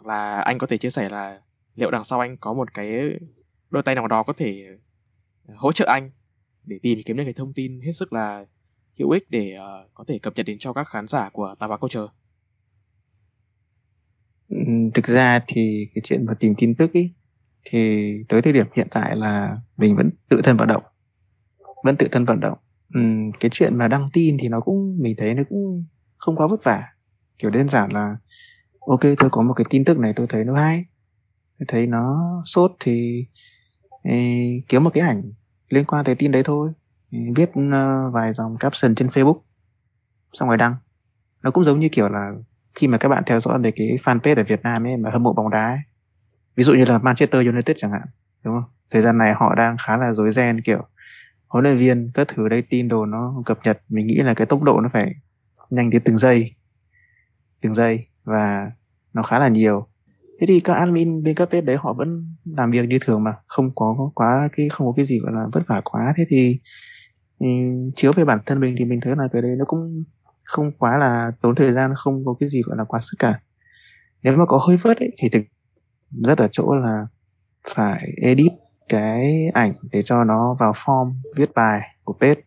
[SPEAKER 1] Hoặc là anh có thể chia sẻ là liệu đằng sau anh có một cái đôi tay nào đó có thể hỗ trợ anh để tìm kiếm được cái thông tin hết sức là hữu ích để uh, có thể cập nhật đến cho các khán giả của Tà Câu Culture?
[SPEAKER 3] Thực ra thì cái chuyện mà tìm tin tức ý, thì tới thời điểm hiện tại là mình vẫn tự thân vận động vẫn tự thân vận động uhm, cái chuyện mà đăng tin thì nó cũng mình thấy nó cũng không quá vất vả kiểu đơn giản là ok tôi có một cái tin tức này tôi thấy nó hay. Tôi thấy nó sốt thì ê, kiếm một cái ảnh liên quan tới tin đấy thôi. Viết uh, vài dòng caption trên Facebook. Xong rồi đăng. Nó cũng giống như kiểu là khi mà các bạn theo dõi về cái fanpage ở Việt Nam ấy mà hâm mộ bóng đá ấy. ví dụ như là Manchester United chẳng hạn đúng không? Thời gian này họ đang khá là rối ren kiểu huấn luyện viên các thứ đây tin đồ nó cập nhật mình nghĩ là cái tốc độ nó phải nhanh đến từng giây. Từng giây và nó khá là nhiều. Thế thì các admin bên các bếp đấy họ vẫn làm việc như thường mà không có quá cái không có cái gì gọi là vất vả quá. Thế thì um, chiếu về bản thân mình thì mình thấy là cái đấy nó cũng không quá là tốn thời gian không có cái gì gọi là quá sức cả. Nếu mà có hơi vớt ấy, thì thực rất ở chỗ là phải edit cái ảnh để cho nó vào form viết bài của page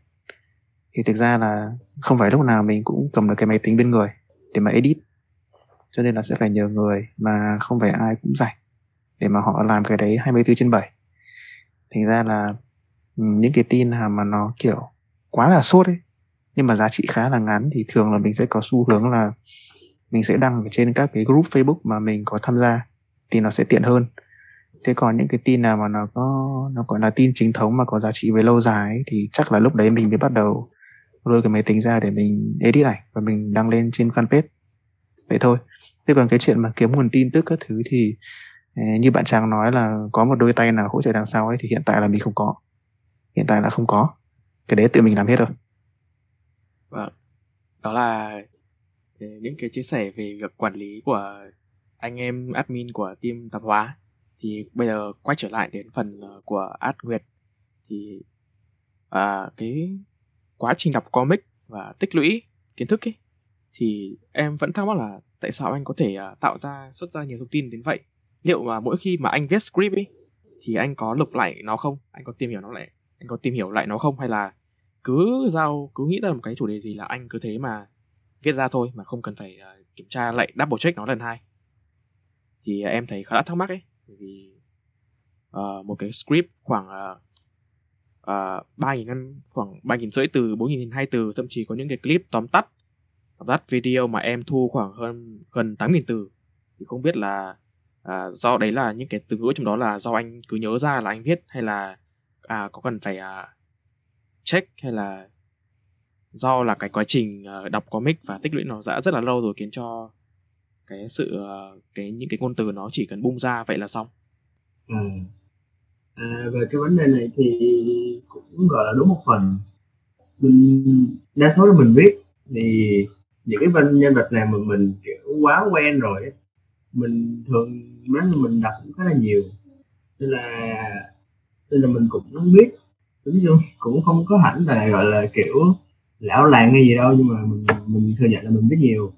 [SPEAKER 3] thì thực ra là không phải lúc nào mình cũng cầm được cái máy tính bên người để mà edit cho nên là sẽ phải nhờ người mà không phải ai cũng rảnh để mà họ làm cái đấy 24 trên 7 thành ra là ừ, những cái tin mà nó kiểu quá là sốt ấy nhưng mà giá trị khá là ngắn thì thường là mình sẽ có xu hướng là mình sẽ đăng ở trên các cái group Facebook mà mình có tham gia thì nó sẽ tiện hơn. Thế còn những cái tin nào mà nó có nó gọi là tin chính thống mà có giá trị về lâu dài ấy, thì chắc là lúc đấy mình mới bắt đầu lôi cái máy tính ra để mình edit ảnh và mình đăng lên trên fanpage vậy thôi. Thế còn cái chuyện mà kiếm nguồn tin tức các thứ thì ờ, như bạn chàng nói là có một đôi tay nào hỗ trợ đằng sau ấy thì hiện tại là mình không có. Hiện tại là không có. Cái đấy tự mình làm hết rồi
[SPEAKER 1] vâng. Đó là những cái chia sẻ về việc quản lý của anh em admin của team tạp hóa. Thì bây giờ quay trở lại đến phần ờ, của Ad Nguyệt. Thì à, cái quá trình đọc comic và tích lũy kiến thức ấy thì em vẫn thắc mắc là tại sao anh có thể uh, tạo ra xuất ra nhiều thông tin đến vậy? Liệu mà mỗi khi mà anh viết script ấy thì anh có lục lại nó không? Anh có tìm hiểu nó lại anh có tìm hiểu lại nó không? Hay là cứ giao cứ nghĩ ra một cái chủ đề gì là anh cứ thế mà viết ra thôi mà không cần phải uh, kiểm tra lại double check nó lần hai? Thì uh, em thấy khá là thắc mắc ấy vì uh, một cái script khoảng à, ba uh, nghìn năm khoảng ba nghìn rưỡi từ bốn nghìn hai từ thậm chí có những cái clip tóm tắt tóm video mà em thu khoảng hơn gần tám nghìn từ. Thì không biết là à, do đấy là những cái từ ngữ trong đó là do anh cứ nhớ ra là anh viết hay là à, có cần phải à, check hay là do là cái quá trình à, đọc comic và tích lũy nó đã rất là lâu rồi khiến cho cái sự à, cái những cái ngôn từ nó chỉ cần bung ra vậy là xong.
[SPEAKER 2] À, à về cái vấn đề này thì cũng gọi là đúng một phần. Mình đa số là mình viết thì những cái bên nhân vật này mà mình, kiểu, quá quen rồi mình thường nói là mình đọc cũng khá là nhiều. Nên là nên là mình cũng biết. Cũng không cũng không có hẳn là, gọi là, kiểu, lão làng hay gì đâu, nhưng mà mình mình thừa nhận là mình biết nhiều.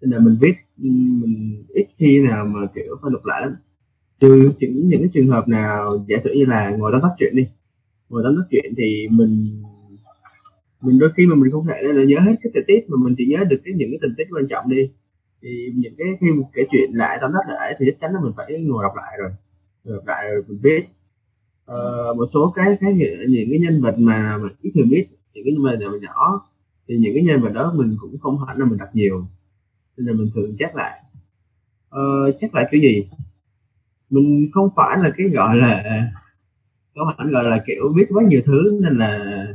[SPEAKER 2] Nên là mình viết mình ít khi nào mà, kiểu, phải lục lại lắm. Trừ những những cái trường hợp nào, giả sử như là ngồi đó bắt chuyện đi. Ngồi đó nói chuyện thì mình mình đôi khi mà mình không thể là nhớ hết cái tình tiết mà mình chỉ nhớ được cái những cái tình tiết quan trọng đi. Thì những cái khi một kể chuyện lại tóm tắt lại thì chắc chắn là mình phải ngồi đọc lại rồi. Đọc lại rồi mình viết. Ờ, một số cái cái những cái nhân vật mà mình ít người biết những cái nhân vật nào nhỏ thì những cái nhân vật đó mình cũng không hẳn là mình đọc nhiều. Nên là mình thường chắc lại. Ờ, chắc lại cái gì? Mình không phải là cái gọi là có hẳn gọi là kiểu biết quá nhiều thứ nên là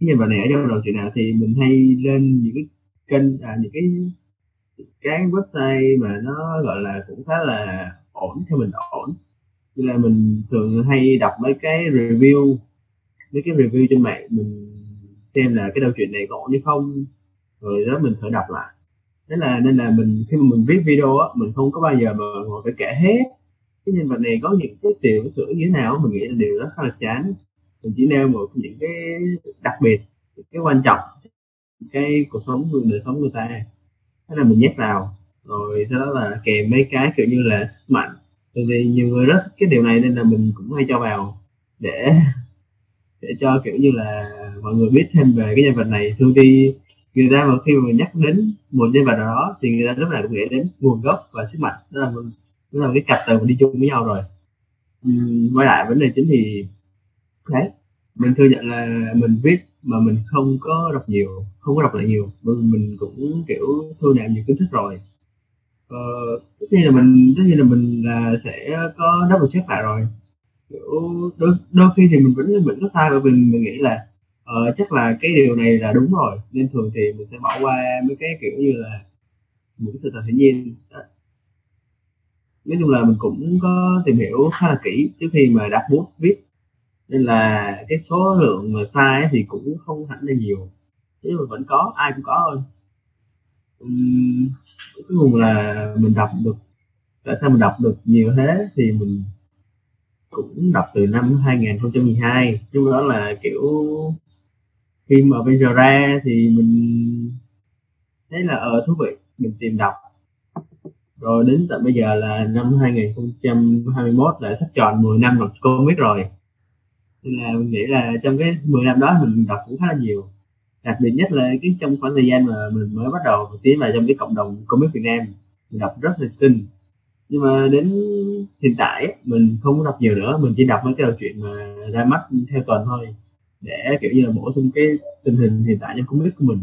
[SPEAKER 2] như bà này ở trong đầu chuyện nào thì mình hay lên những cái kênh à, những cái cái website mà nó gọi là cũng khá là ổn theo mình ổn. Như là mình thường hay đọc mấy cái review mấy cái review trên mạng mình xem là cái đầu chuyện này có ổn hay không rồi đó mình thử đọc lại. Thế là nên là mình khi mà mình viết video á mình không có bao giờ mà ngồi phải kể hết. Cái nhân vật này có những cái tiểu sử như thế nào mình nghĩ là điều đó khá là chán mình chỉ nêu một những cái đặc biệt cái quan trọng cái cuộc sống người đời sống người ta. Thế là mình nhét vào rồi sau đó là kèm mấy cái kiểu như là sức mạnh. Tại vì nhiều người rất cái điều này nên là mình cũng hay cho vào để để cho kiểu như là mọi người biết thêm về cái nhân vật này. Thường thì người ta mà khi mà mình nhắc đến một nhân vật nào đó thì người ta lúc nào cũng nghĩ đến nguồn gốc và sức mạnh. Đó là đó là cái cặp từ đi chung với nhau rồi. Uhm, quay lại vấn đề chính thì đấy. Mình thừa nhận là mình viết mà mình không có đọc nhiều không có đọc lại nhiều. Mình mình cũng kiểu thu nạp nhiều kiến thức rồi. Ờ, tất nhiên là mình tất nhiên là mình là sẽ có double check lại rồi. Kiểu đôi, đôi khi thì mình vẫn mình có sai bởi vì mình nghĩ là uh, chắc là cái điều này là đúng rồi. Nên thường thì mình sẽ bỏ qua mấy cái kiểu như là những sự thật hiển nhiên. Nói chung là mình cũng có tìm hiểu khá là kỹ trước khi mà đặt bút viết nên là cái số lượng mà sai ấy thì cũng không hẳn là nhiều. Thế mà vẫn có ai cũng có thôi. Uhm, cuối cùng là mình đọc được tại sao mình đọc được nhiều thế thì mình cũng đọc từ năm 2012 chung đó là kiểu phim mà bây giờ ra thì mình thấy là ở ờ, thú vị mình tìm đọc. Rồi đến tận bây giờ là năm 2021 là sắp tròn 10 năm đọc comic rồi là mình nghĩ là trong cái 10 năm đó mình đọc cũng khá là nhiều. Đặc biệt nhất là cái trong khoảng thời gian mà mình mới bắt đầu tiến vào trong cái cộng đồng comic Việt Nam mình đọc rất là tinh nhưng mà đến hiện tại mình không có đọc nhiều nữa mình chỉ đọc mấy cái câu chuyện mà ra mắt theo tuần thôi để kiểu như là bổ sung cái tình hình hiện tại trong comic của mình.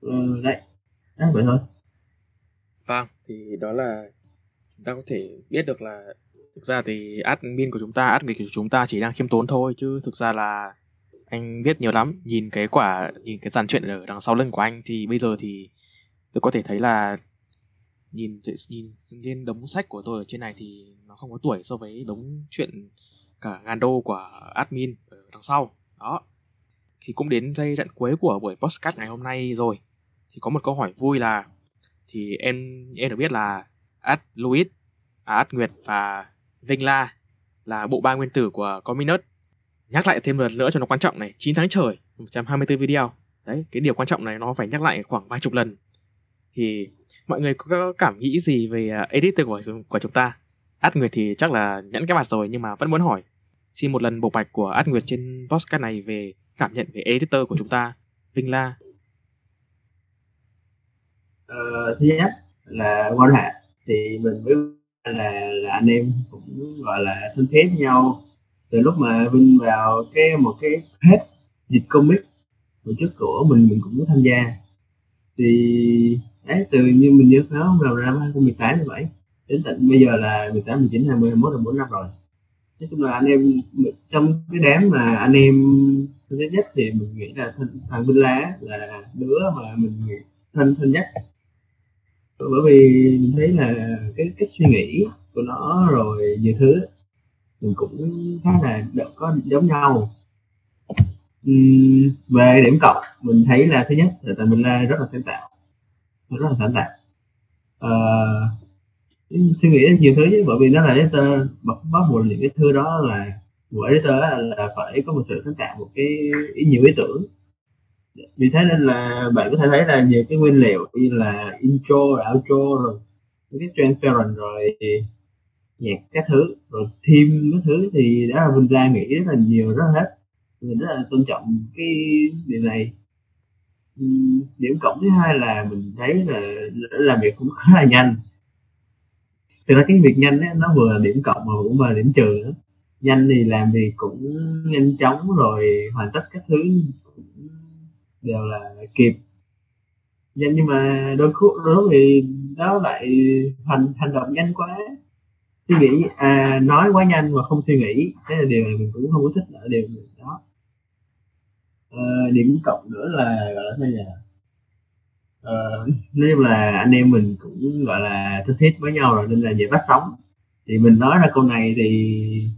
[SPEAKER 2] Ừ, đấy đó, vậy thôi.
[SPEAKER 1] Vâng thì đó là chúng ta có thể biết được là thực ra thì admin của chúng ta admin của chúng ta chỉ đang khiêm tốn thôi chứ thực ra là anh biết nhiều lắm. Nhìn cái quả nhìn cái dàn chuyện ở đằng sau lưng của anh thì bây giờ thì tôi có thể thấy là nhìn nhìn lên đống sách của tôi ở trên này thì nó không có tuổi so với đống chuyện cả ngàn đô của admin ở đằng sau. Đó. Thì cũng đến giai đoạn cuối của buổi postcard ngày hôm nay rồi. Thì có một câu hỏi vui là thì em em được biết là Ad Louis, à, Ad Nguyệt và Vinh La là bộ ba nguyên tử của Cominus. Nhắc lại thêm một lần nữa cho nó quan trọng này, 9 tháng trời, 124 video. Đấy, cái điều quan trọng này nó phải nhắc lại khoảng vài chục lần. Thì mọi người có cảm nghĩ gì về à, editor của của chúng ta? Ad Nguyệt thì chắc là nhẫn cái mặt rồi nhưng mà vẫn muốn hỏi. Xin một lần bộc bạch của Ad Nguyệt trên podcast này về cảm nhận về editor của chúng ta, Vinh La
[SPEAKER 2] Ờ, thứ nhất là quan hệ thì mình mới là là anh em cũng gọi là thân thiết với nhau. Từ lúc mà vinh vào cái một cái hết dịch comic tổ chức của mình mình cũng có tham gia. Thì đấy từ như mình nhớ nhớ vào năm 2018 như vậy. Đến tận bây giờ là 18, 19, 20, 21 là 4 năm rồi. Nói chung là anh em trong cái đám mà anh em thân thiết nhất thì mình nghĩ là thằng Vinh Lá là đứa mà mình thân thân nhất bởi vì mình thấy là cái cách suy nghĩ của nó rồi nhiều thứ mình cũng khá là có giống nhau. Uhm, về điểm cộng mình thấy là thứ nhất là tại mình là rất là sáng tạo rất là sáng tạo. Uh, suy nghĩ nhiều thứ chứ bởi vì nó là editor bật bắt buộc những cái thứ đó là của editor là phải có một sự sáng tạo một cái ý nhiều ý tưởng vì thế nên là bạn có thể thấy là nhiều cái nguyên liệu như là intro rồi outro rồi cái transparent rồi nhạc các thứ rồi thêm các thứ thì đó là mình ra nghĩ rất là nhiều rất là hết. Mình rất là tôn trọng cái điều này. Điểm cộng thứ hai là mình thấy là làm việc cũng khá là nhanh. Thực ra cái việc nhanh ấy, nó vừa là điểm cộng mà cũng là điểm trừ nữa. Nhanh thì làm việc cũng nhanh chóng rồi hoàn tất các thứ đều là kịp. Nhưng, nhưng mà đôi lúc đôi thì nó lại hành hành động nhanh quá. Suy nghĩ à, nói quá nhanh mà không suy nghĩ thế là điều này mình cũng không có thích ở điều này đó. À, điểm cộng nữa là gọi là thế nhỉ? Ờ, à, nếu là anh em mình cũng gọi là thích thiết với nhau rồi nên là về bắt sóng. Thì mình nói ra câu này thì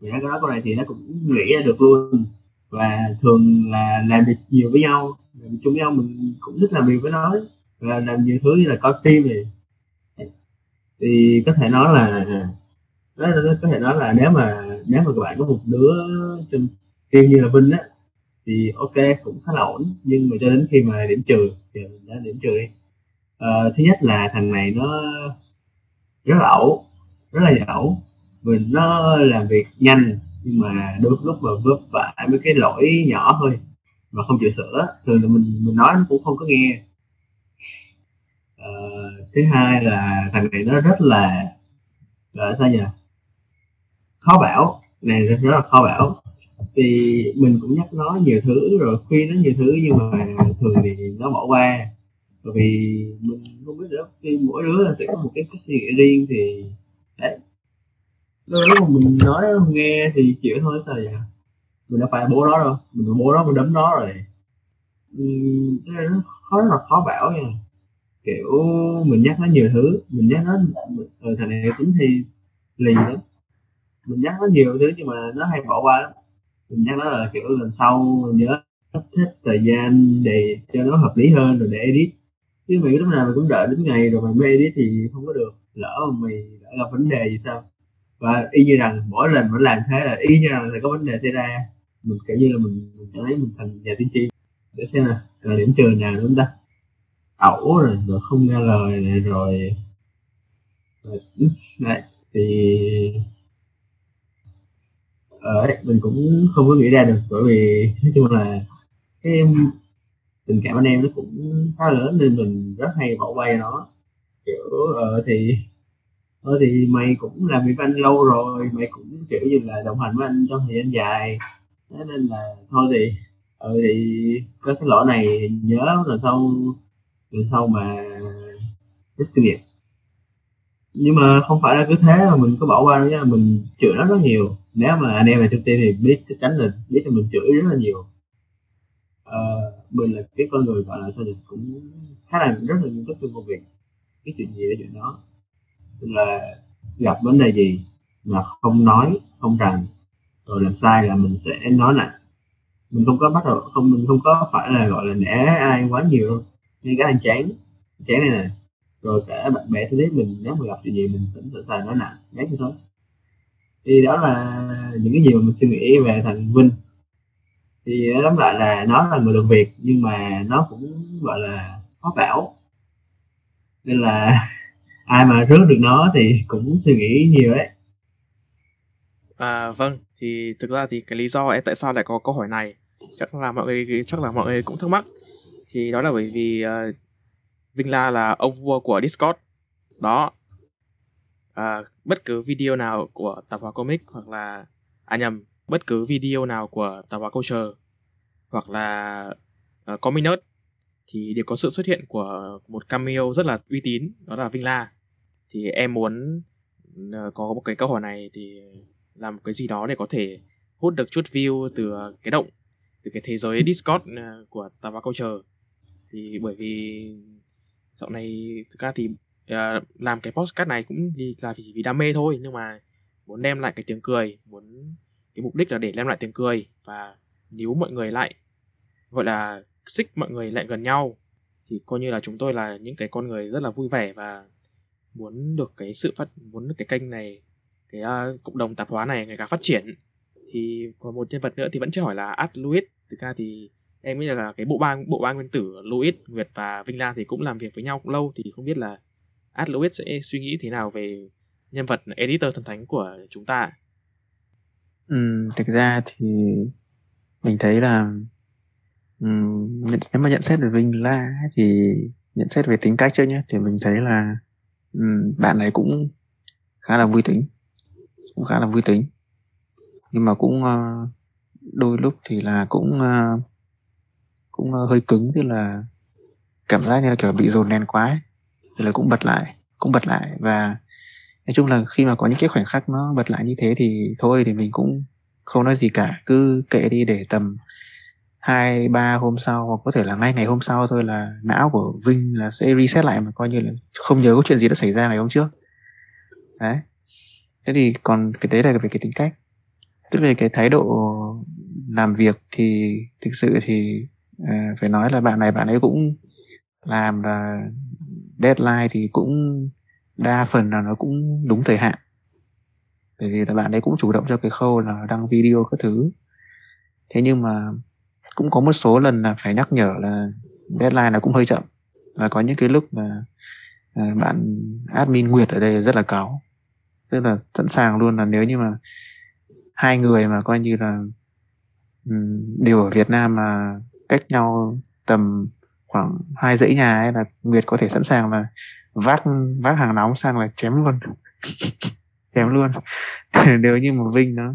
[SPEAKER 2] mình nói câu này thì nó cũng nghĩ ra được luôn và thường là làm việc nhiều với nhau làm chung với nhau mình cũng thích làm việc với nó. Và làm nhiều thứ như là coi phim này. Thì có thể nói là có thể nói là nếu mà nếu mà các bạn có một đứa trong team như là Vinh á thì ok cũng khá là ổn. Nhưng mà cho đến khi mà điểm trừ thì mình đã điểm trừ đi. À, thứ nhất là thằng này nó rất là ẩu rất là ẩu mình nó làm việc nhanh nhưng mà đôi lúc mà vấp phải mấy cái lỗi nhỏ thôi mà không chịu sửa thường là mình mình nói nó cũng không có nghe. À, thứ hai là thằng này nó rất là là sao nhỉ? Khó bảo này rất, rất là khó bảo. Thì mình cũng nhắc nó nhiều thứ rồi khuyên nó nhiều thứ nhưng mà thường thì nó bỏ qua. Bởi vì mình không biết được khi mỗi đứa là sẽ có một cái cách suy nghĩ riêng thì đấy lúc mà mình nói không nghe thì chịu thôi sao vậy? Mình đã phải bố nó rồi, mình bố nó mình đấm nó rồi. Ừ, cái này nó khó rất là khó bảo nha. Kiểu mình nhắc nó nhiều thứ. Mình nhắc nó ừ, thằng này tính thì lì lắm. Mình nhắc nó nhiều thứ nhưng mà nó hay bỏ qua lắm. Mình nhắc nó là kiểu lần sau mình nhớ sắp xếp thời gian để cho nó hợp lý hơn rồi để edit. Chứ mày lúc nào mày cũng đợi đến ngày rồi mày mới edit thì không có được. Lỡ mà mày đã gặp vấn đề gì sao? Và y như rằng mỗi lần mình làm thế là y như rằng là có vấn đề xảy ra. Mình kiểu như là mình, mình cảm thấy mình thành nhà tiên tri. Để xem là là điểm trường nào đúng ta? Ẩu rồi rồi không nghe lời này rồi, rồi thì ở đấy, mình cũng không có nghĩ ra được bởi vì nói chung là cái tình cảm anh em nó cũng khá lớn nên mình rất hay bỏ qua nó. Kiểu uh, thì ờ thì mày cũng làm việc với anh lâu rồi mày cũng kiểu như là đồng hành với anh trong thời gian dài. Thế nên là thôi thì ừ thì có cái lỗi này nhớ rồi sau rồi sau mà rút kinh nghiệm. Nhưng mà không phải là cứ thế mà mình có bỏ qua đâu mình chửi nó rất nhiều. Nếu mà anh em là trong team thì biết chắc chắn là biết là mình chửi rất là nhiều. Ờ, mình là cái con người gọi là sao thì cũng khá là rất là nghiêm túc trong công việc. Cái chuyện gì là chuyện đó tức là gặp vấn đề gì mà không nói, không rằng rồi làm sai là mình sẽ nói lại. Mình không có bắt đầu, không, mình không có phải là, gọi là, nể ai quá nhiều đâu. Ngay cái anh chán chán này nè, rồi cả bạn bè thế đấy mình, nếu mà gặp chuyện gì mình vẫn sẵn sàng nói nặng đấy như thế thì đó là những cái gì mà mình suy nghĩ về thằng Vinh. Thì tóm lại là nó là người được việc, nhưng mà nó cũng, gọi là khó bảo nên là ai mà rước được nó thì cũng suy nghĩ nhiều đấy
[SPEAKER 1] à vâng thì thực ra thì cái lý do em tại sao lại có câu hỏi này chắc là mọi người chắc là mọi người cũng thắc mắc. Thì đó là bởi vì uh, Vinh La là ông vua của Discord. Đó. À, bất cứ video nào của tạp hóa comic hoặc là à nhầm bất cứ video nào của tạp hóa culture hoặc là uh, comic nerd thì đều có sự xuất hiện của một cameo rất là uy tín đó là Vinh La thì em muốn ờ, có một cái câu hỏi này thì làm một cái gì đó để có thể hút được chút view từ ờ, cái động từ cái thế giới Discord ờ, của của và câu culture. Thì bởi vì dạo này thực ra thì uh, làm cái podcast này cũng vì là vì, vì đam mê thôi nhưng mà muốn đem lại cái tiếng cười muốn cái mục đích là để đem lại tiếng cười. Và nếu mọi người lại gọi là xích mọi người lại gần nhau thì coi như là chúng tôi là những cái con người rất là vui vẻ và muốn được cái sự phát muốn được cái kênh này cái uh, cộng đồng tạp hóa này ngày càng phát triển thì còn một nhân vật nữa thì vẫn chưa hỏi là Ad Louis. Thực ra thì em nghĩ là cái bộ ba bộ ba nguyên tử Louis Nguyệt và Vinh Lan thì cũng làm việc với nhau cũng lâu thì không biết là Ad Louis sẽ suy nghĩ thế nào về nhân vật editor thần thánh của chúng ta
[SPEAKER 3] ừ, thực ra thì mình thấy là um, nếu mà nhận xét về Vinh La thì nhận xét về tính cách trước nhé thì mình thấy là bạn này cũng khá là vui tính. Cũng khá là vui tính. Nhưng mà cũng ờ, đôi lúc thì là cũng ờ, cũng ờ, hơi cứng, tức là cảm giác như là kiểu bị dồn nén quá ấy. thì là cũng bật lại, cũng bật lại. Và nói chung là khi mà có những cái khoảnh khắc nó bật lại như thế thì thôi thì mình cũng không nói gì cả. Cứ kệ đi để tầm hai ba hôm sau hoặc có thể là ngay ngày hôm sau thôi là não của Vinh là sẽ reset lại mà coi như là không nhớ có chuyện gì đã xảy ra ngày hôm trước. Đấy. Thế thì còn cái đấy là về cái tính cách. Tức về cái thái độ làm việc thì thực sự thì uh, phải nói là bạn này bạn ấy cũng làm là deadline thì cũng đa phần là nó cũng đúng thời hạn. Bởi vì là bạn ấy cũng chủ động cho cái khâu là đăng video các thứ. Thế nhưng mà cũng có một số lần là phải nhắc nhở là deadline là cũng hơi chậm. Và có những cái lúc mà à, bạn admin Nguyệt ở đây rất là cáo tức là sẵn sàng luôn là nếu như mà hai người mà coi như là đều ở Việt Nam mà cách nhau tầm khoảng hai dãy nhà ấy là Nguyệt có thể sẵn sàng là vác vác hàng nóng sang là chém luôn. Chém luôn. Nếu như mà Vinh nó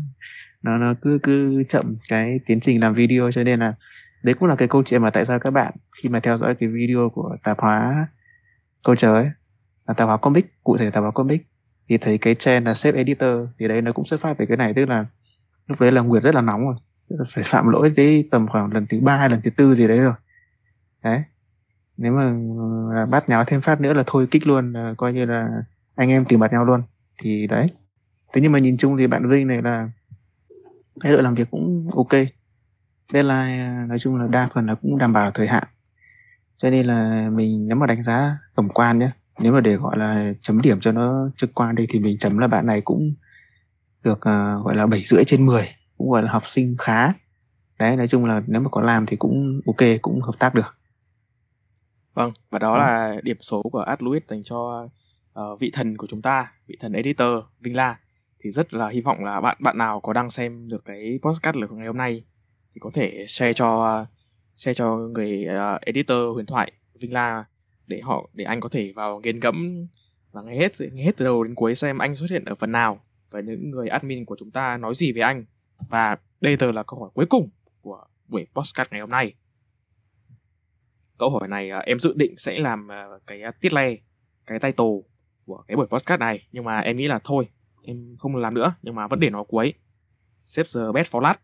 [SPEAKER 3] nó nó cứ cứ chậm cái tiến trình làm video cho nên là đấy cũng là cái câu chuyện mà tại sao các bạn khi mà theo dõi cái video của tạp hóa câu trời ấy, là tạp hóa comic, cụ thể tạp hóa comic, thì thấy cái trend là save editor thì đấy nó cũng xuất phát về cái này, tức là lúc đấy là nguyệt rất là nóng rồi phải phạm lỗi tới tầm khoảng lần thứ ba hay lần thứ tư gì đấy rồi. Đấy. Nếu mà à, bắt nháo thêm phát nữa là thôi kích luôn là coi như là anh em tìm mặt nhau luôn. Thì đấy. Thế nhưng mà nhìn chung thì bạn Vinh này là thái độ làm việc cũng ok. Deadline nói chung là đa phần là cũng đảm bảo thời hạn. Cho nên là mình nếu mà đánh giá tổng quan nhé nếu mà để gọi là chấm điểm cho nó trực quan đây thì mình chấm là bạn này cũng được uh, gọi là 7 rưỡi trên 10 cũng gọi là học sinh khá. Đấy nói chung là nếu mà có làm thì cũng ok cũng hợp tác được.
[SPEAKER 1] Vâng và đó ừ. là điểm số của Ad Louis dành cho uh, vị thần của chúng ta vị thần editor Vinh La thì rất là hy vọng là bạn bạn nào có đang xem được cái podcast của ngày hôm nay thì có thể share cho share cho người uh, editor huyền thoại Vinh La để họ để anh có thể vào nghiên ngẫm và nghe hết nghe hết từ đầu đến cuối xem anh xuất hiện ở phần nào và những người admin của chúng ta nói gì về anh. Và đây giờ là câu hỏi cuối cùng của buổi podcast ngày hôm nay. Câu hỏi này uh, em dự định sẽ làm uh, cái tiết le cái title của cái buổi podcast này nhưng mà em nghĩ là thôi em không làm nữa nhưng mà vẫn để nó cuối. Save the best for last.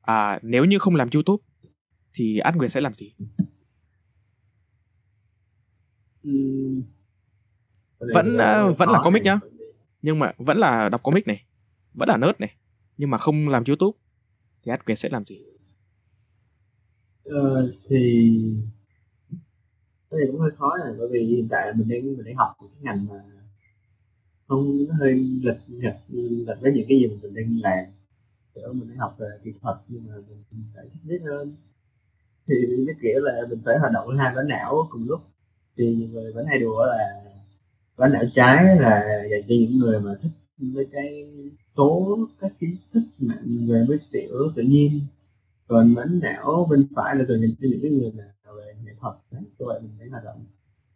[SPEAKER 1] À, nếu như không làm youtube thì Át Nguyệt sẽ làm gì? Vẫn uh, vẫn là comic nhá. Nhưng mà vẫn là đọc comic này vẫn là nerd này. Nhưng mà không làm youtube thì Át Nguyệt sẽ làm gì?
[SPEAKER 2] Ờ, thì cái này cũng hơi khó này bởi vì hiện tại mình đang mình đang học một cái ngành mà không nó hơi lệch lệch lệch với những cái gì mà mình đang làm. Kiểu mình đang học về kỹ thuật nhưng mà mình phải biết hơn. Thì cái kiểu là mình phải hoạt động hai bán não cùng lúc. Thì nhiều người vẫn hay đùa là bán não trái là dành cho những người mà thích với cái số các kiến thức mà về với tiểu tự nhiên. Còn bán não bên phải là dành cho những cái người nào về nghệ thuật, đấy các bạn mình phải hoạt động.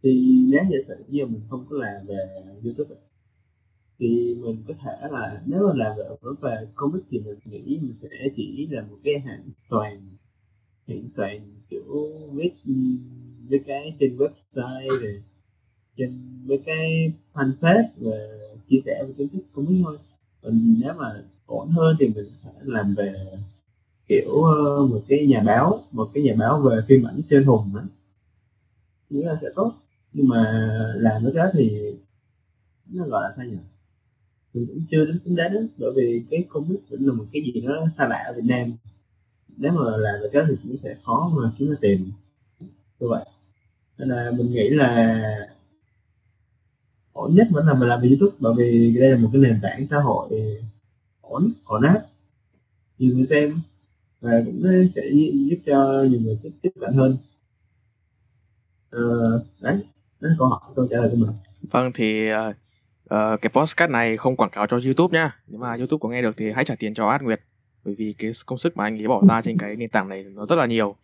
[SPEAKER 2] Thì nếu như sự như mình không có làm về youtube thì mình có thể là nếu mà làm về về comic thì mình nghĩ mình sẽ chỉ là một cái hạng toàn hiện soạn kiểu viết với cái trên website rồi trên với cái fanpage và chia sẻ về kiến thức cũng thôi. Còn nếu mà ổn hơn thì mình sẽ làm về kiểu ờ, một cái nhà báo một cái nhà báo về phim ảnh trên hùng á, nghĩa là sẽ tốt. Nhưng mà làm cái đó thì nó gọi là sao nhỉ? Mình cũng chưa đến tính đến bởi vì cái covid vẫn là một cái gì nó xa lạ ở Việt Nam. Nếu mà làm được cái thì cũng sẽ khó mà kiếm ra tiền. Như vậy. Nên là mình nghĩ là ổn nhất vẫn là mình làm về youtube bởi vì đây là một cái nền tảng xã hội ổn ổn áp. Nhiều người xem. Và cũng sẽ giúp cho nhiều người tiếp, tiếp cận hơn. Ờ, đấy. Đó là câu hỏi câu trả lời của mình.
[SPEAKER 1] Vâng thì uh, Ờ, cái podcast này không quảng cáo cho youtube nhá. Nếu mà youtube có nghe được thì hãy trả tiền cho ad nguyệt. Bởi vì cái công sức mà anh ấy bỏ ra trên cái nền tảng này nó rất là nhiều.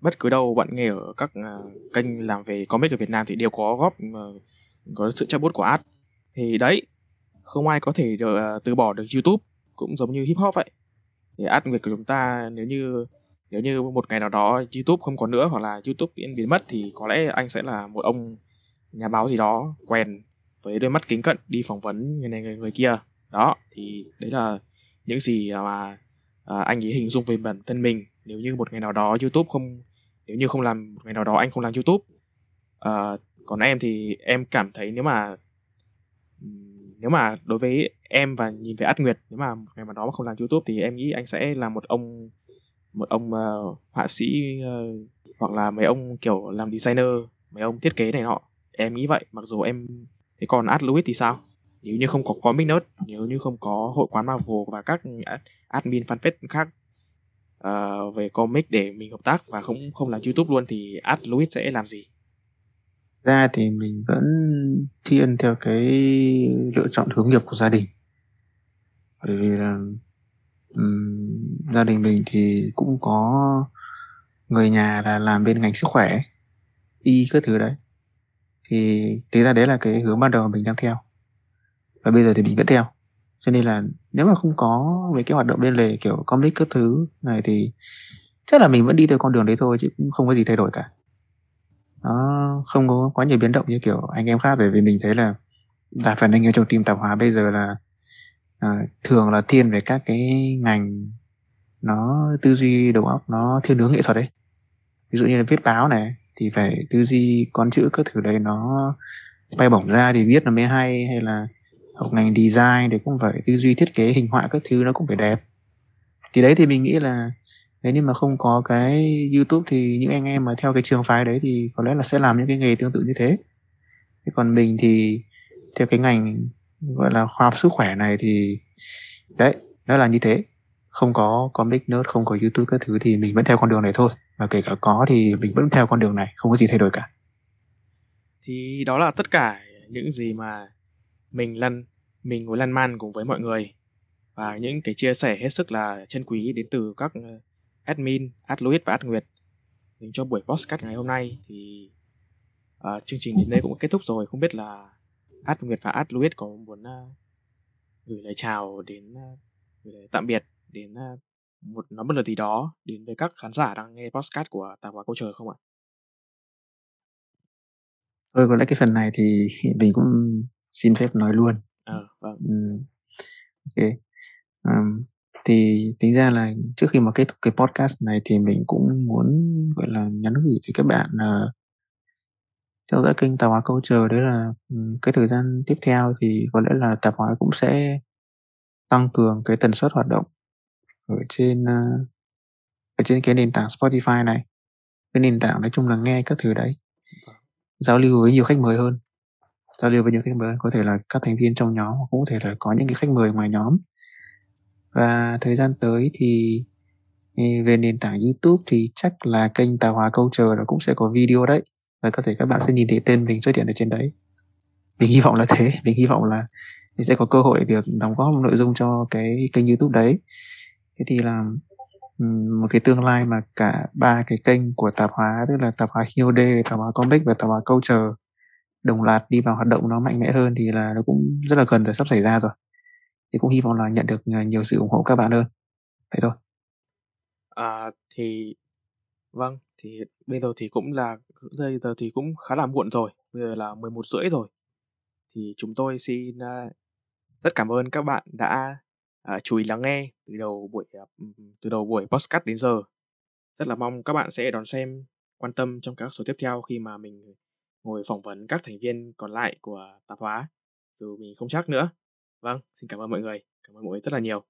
[SPEAKER 1] Bất cứ đâu bạn nghe ở các uh, kênh làm về comic ở Việt Nam thì đều có góp uh, có sự trợ bút của ad. Thì đấy không ai có thể được, uh, à, từ bỏ được YouTube. Cũng giống như hip hop vậy. Thì ad Nguyệt của chúng ta nếu như nếu như một ngày nào đó YouTube không còn nữa hoặc là YouTube biến biến mất thì có lẽ anh sẽ là một ông nhà báo gì đó quen với đôi mắt kính cận đi phỏng vấn người này người, người kia. Đó thì đấy là những gì mà à, anh ấy hình dung về bản thân mình. Nếu như một ngày nào đó YouTube không nếu như không làm một ngày nào đó anh không làm YouTube à, còn em thì em cảm thấy nếu mà nếu mà đối với em và nhìn về Át Nguyệt nếu mà một ngày nào đó mà không làm YouTube thì em nghĩ anh sẽ là một ông một ông uh, họa sĩ uh, hoặc là mấy ông kiểu làm designer mấy ông thiết kế này nọ. Em nghĩ vậy mặc dù em thế còn ad Louis thì sao nếu như không có comic nerd nếu như không có hội quán Marvel và các admin fanpage khác uh, về comic để mình hợp tác và không không làm YouTube luôn thì ad Louis sẽ làm gì?
[SPEAKER 3] Ra thì mình vẫn thiên theo cái lựa chọn hướng nghiệp của gia đình. Bởi vì là um, gia đình mình thì cũng có người nhà là làm bên ngành sức khỏe, y các thứ đấy. Thì thực ra đấy là cái hướng ban đầu mà mình đang theo. Và bây giờ thì mình vẫn theo. Cho nên là nếu mà không có về cái hoạt động bên lề kiểu comic các thứ này thì chắc là mình vẫn đi theo con đường đấy thôi chứ cũng không có gì thay đổi cả. Nó không có quá nhiều biến động như kiểu anh em khác bởi vì mình thấy là đa phần anh em trong team tạp hóa bây giờ là à, thường là thiên về các cái ngành nó tư duy đầu óc nó thiên hướng nghệ thuật đấy. Ví dụ như là viết báo này thì phải tư duy con chữ các thứ đấy nó bay bổng ra thì viết nó mới hay hay là học ngành design thì cũng phải tư duy thiết kế, hình họa các thứ nó cũng phải đẹp. Thì đấy thì mình nghĩ là nếu như mà không có cái youtube thì những anh em mà theo cái trường phái đấy thì có lẽ là sẽ làm những cái nghề tương tự như thế. Thế còn mình thì theo cái ngành gọi là khoa học sức khỏe này thì đấy, nó là như thế. Không có comic nerd, không có youtube các thứ thì mình vẫn theo con đường này thôi và kể cả có thì mình vẫn theo con đường này không có gì thay đổi cả.
[SPEAKER 1] Thì đó là tất cả những gì mà mình lăn mình ngồi lăn man cùng với mọi người. Và những cái chia sẻ hết sức là chân quý đến từ các ờ, admin, ad Louis và ad Nguyệt. Dành cho buổi podcast ngày hôm nay thì uh, chương trình đến đây cũng kết thúc rồi. Không biết là ad Nguyệt và ad Louis có muốn uh, gửi lời chào đến uh, gửi lời tạm biệt đến uh, một nói một lời gì đó đến với các khán giả đang nghe podcast của tạp hóa câu trời không ạ?
[SPEAKER 3] Thôi có lẽ cái phần này thì mình cũng xin phép nói luôn.
[SPEAKER 1] Ờ, vâng.
[SPEAKER 3] Um, ok. Um, thì tính ra là trước khi mà kết thúc cái podcast này thì mình cũng muốn gọi là nhắn gửi tới các bạn uh, theo dõi kênh tạp hóa câu chờ đấy là um, cái thời gian tiếp theo thì có lẽ là tạp hóa cũng sẽ tăng cường cái tần suất hoạt động ở trên uh, ở trên cái nền tảng Spotify này. Cái nền tảng nói chung là nghe các thứ đấy. Vâng. giao lưu với nhiều khách mời hơn. Giao lưu với nhiều khách mời có thể là các thành viên trong nhóm hoặc cũng có thể là có những cái khách mời ngoài nhóm. Và thời gian tới thì về nền tảng YouTube thì chắc là kênh Tào Hóa Câu Chờ nó cũng sẽ có video đấy. Và có thể các bạn sẽ nhìn thấy tên mình xuất hiện ở trên đấy. Mình hy vọng là thế. Mình hy vọng là mình sẽ có cơ hội được đóng góp nội dung cho cái kênh YouTube đấy thế thì là một cái tương lai mà cả ba cái kênh của tạp hóa tức là tạp hóa HOD, tạp hóa Comic và tạp hóa Câu Chờ đồng loạt đi vào hoạt động nó mạnh mẽ hơn thì là nó cũng rất là gần rồi sắp xảy ra rồi. Thì cũng hy vọng là nhận được ờ, nhiều sự ủng hộ các bạn hơn. Vậy thôi.
[SPEAKER 1] À, thì vâng thì bây giờ thì cũng là bây giờ thì cũng khá là muộn rồi bây giờ là 11 rưỡi rồi. Thì chúng tôi xin uh, rất cảm ơn các bạn đã uh, chú ý lắng nghe từ đầu buổi uh, từ đầu buổi podcast đến giờ rất là mong các bạn sẽ đón xem quan tâm trong các số tiếp theo khi mà mình ngồi phỏng vấn các thành viên còn lại của tạp hóa dù mình không chắc nữa Vâng, xin cảm ơn mọi người. Cảm ơn mọi người rất là nhiều.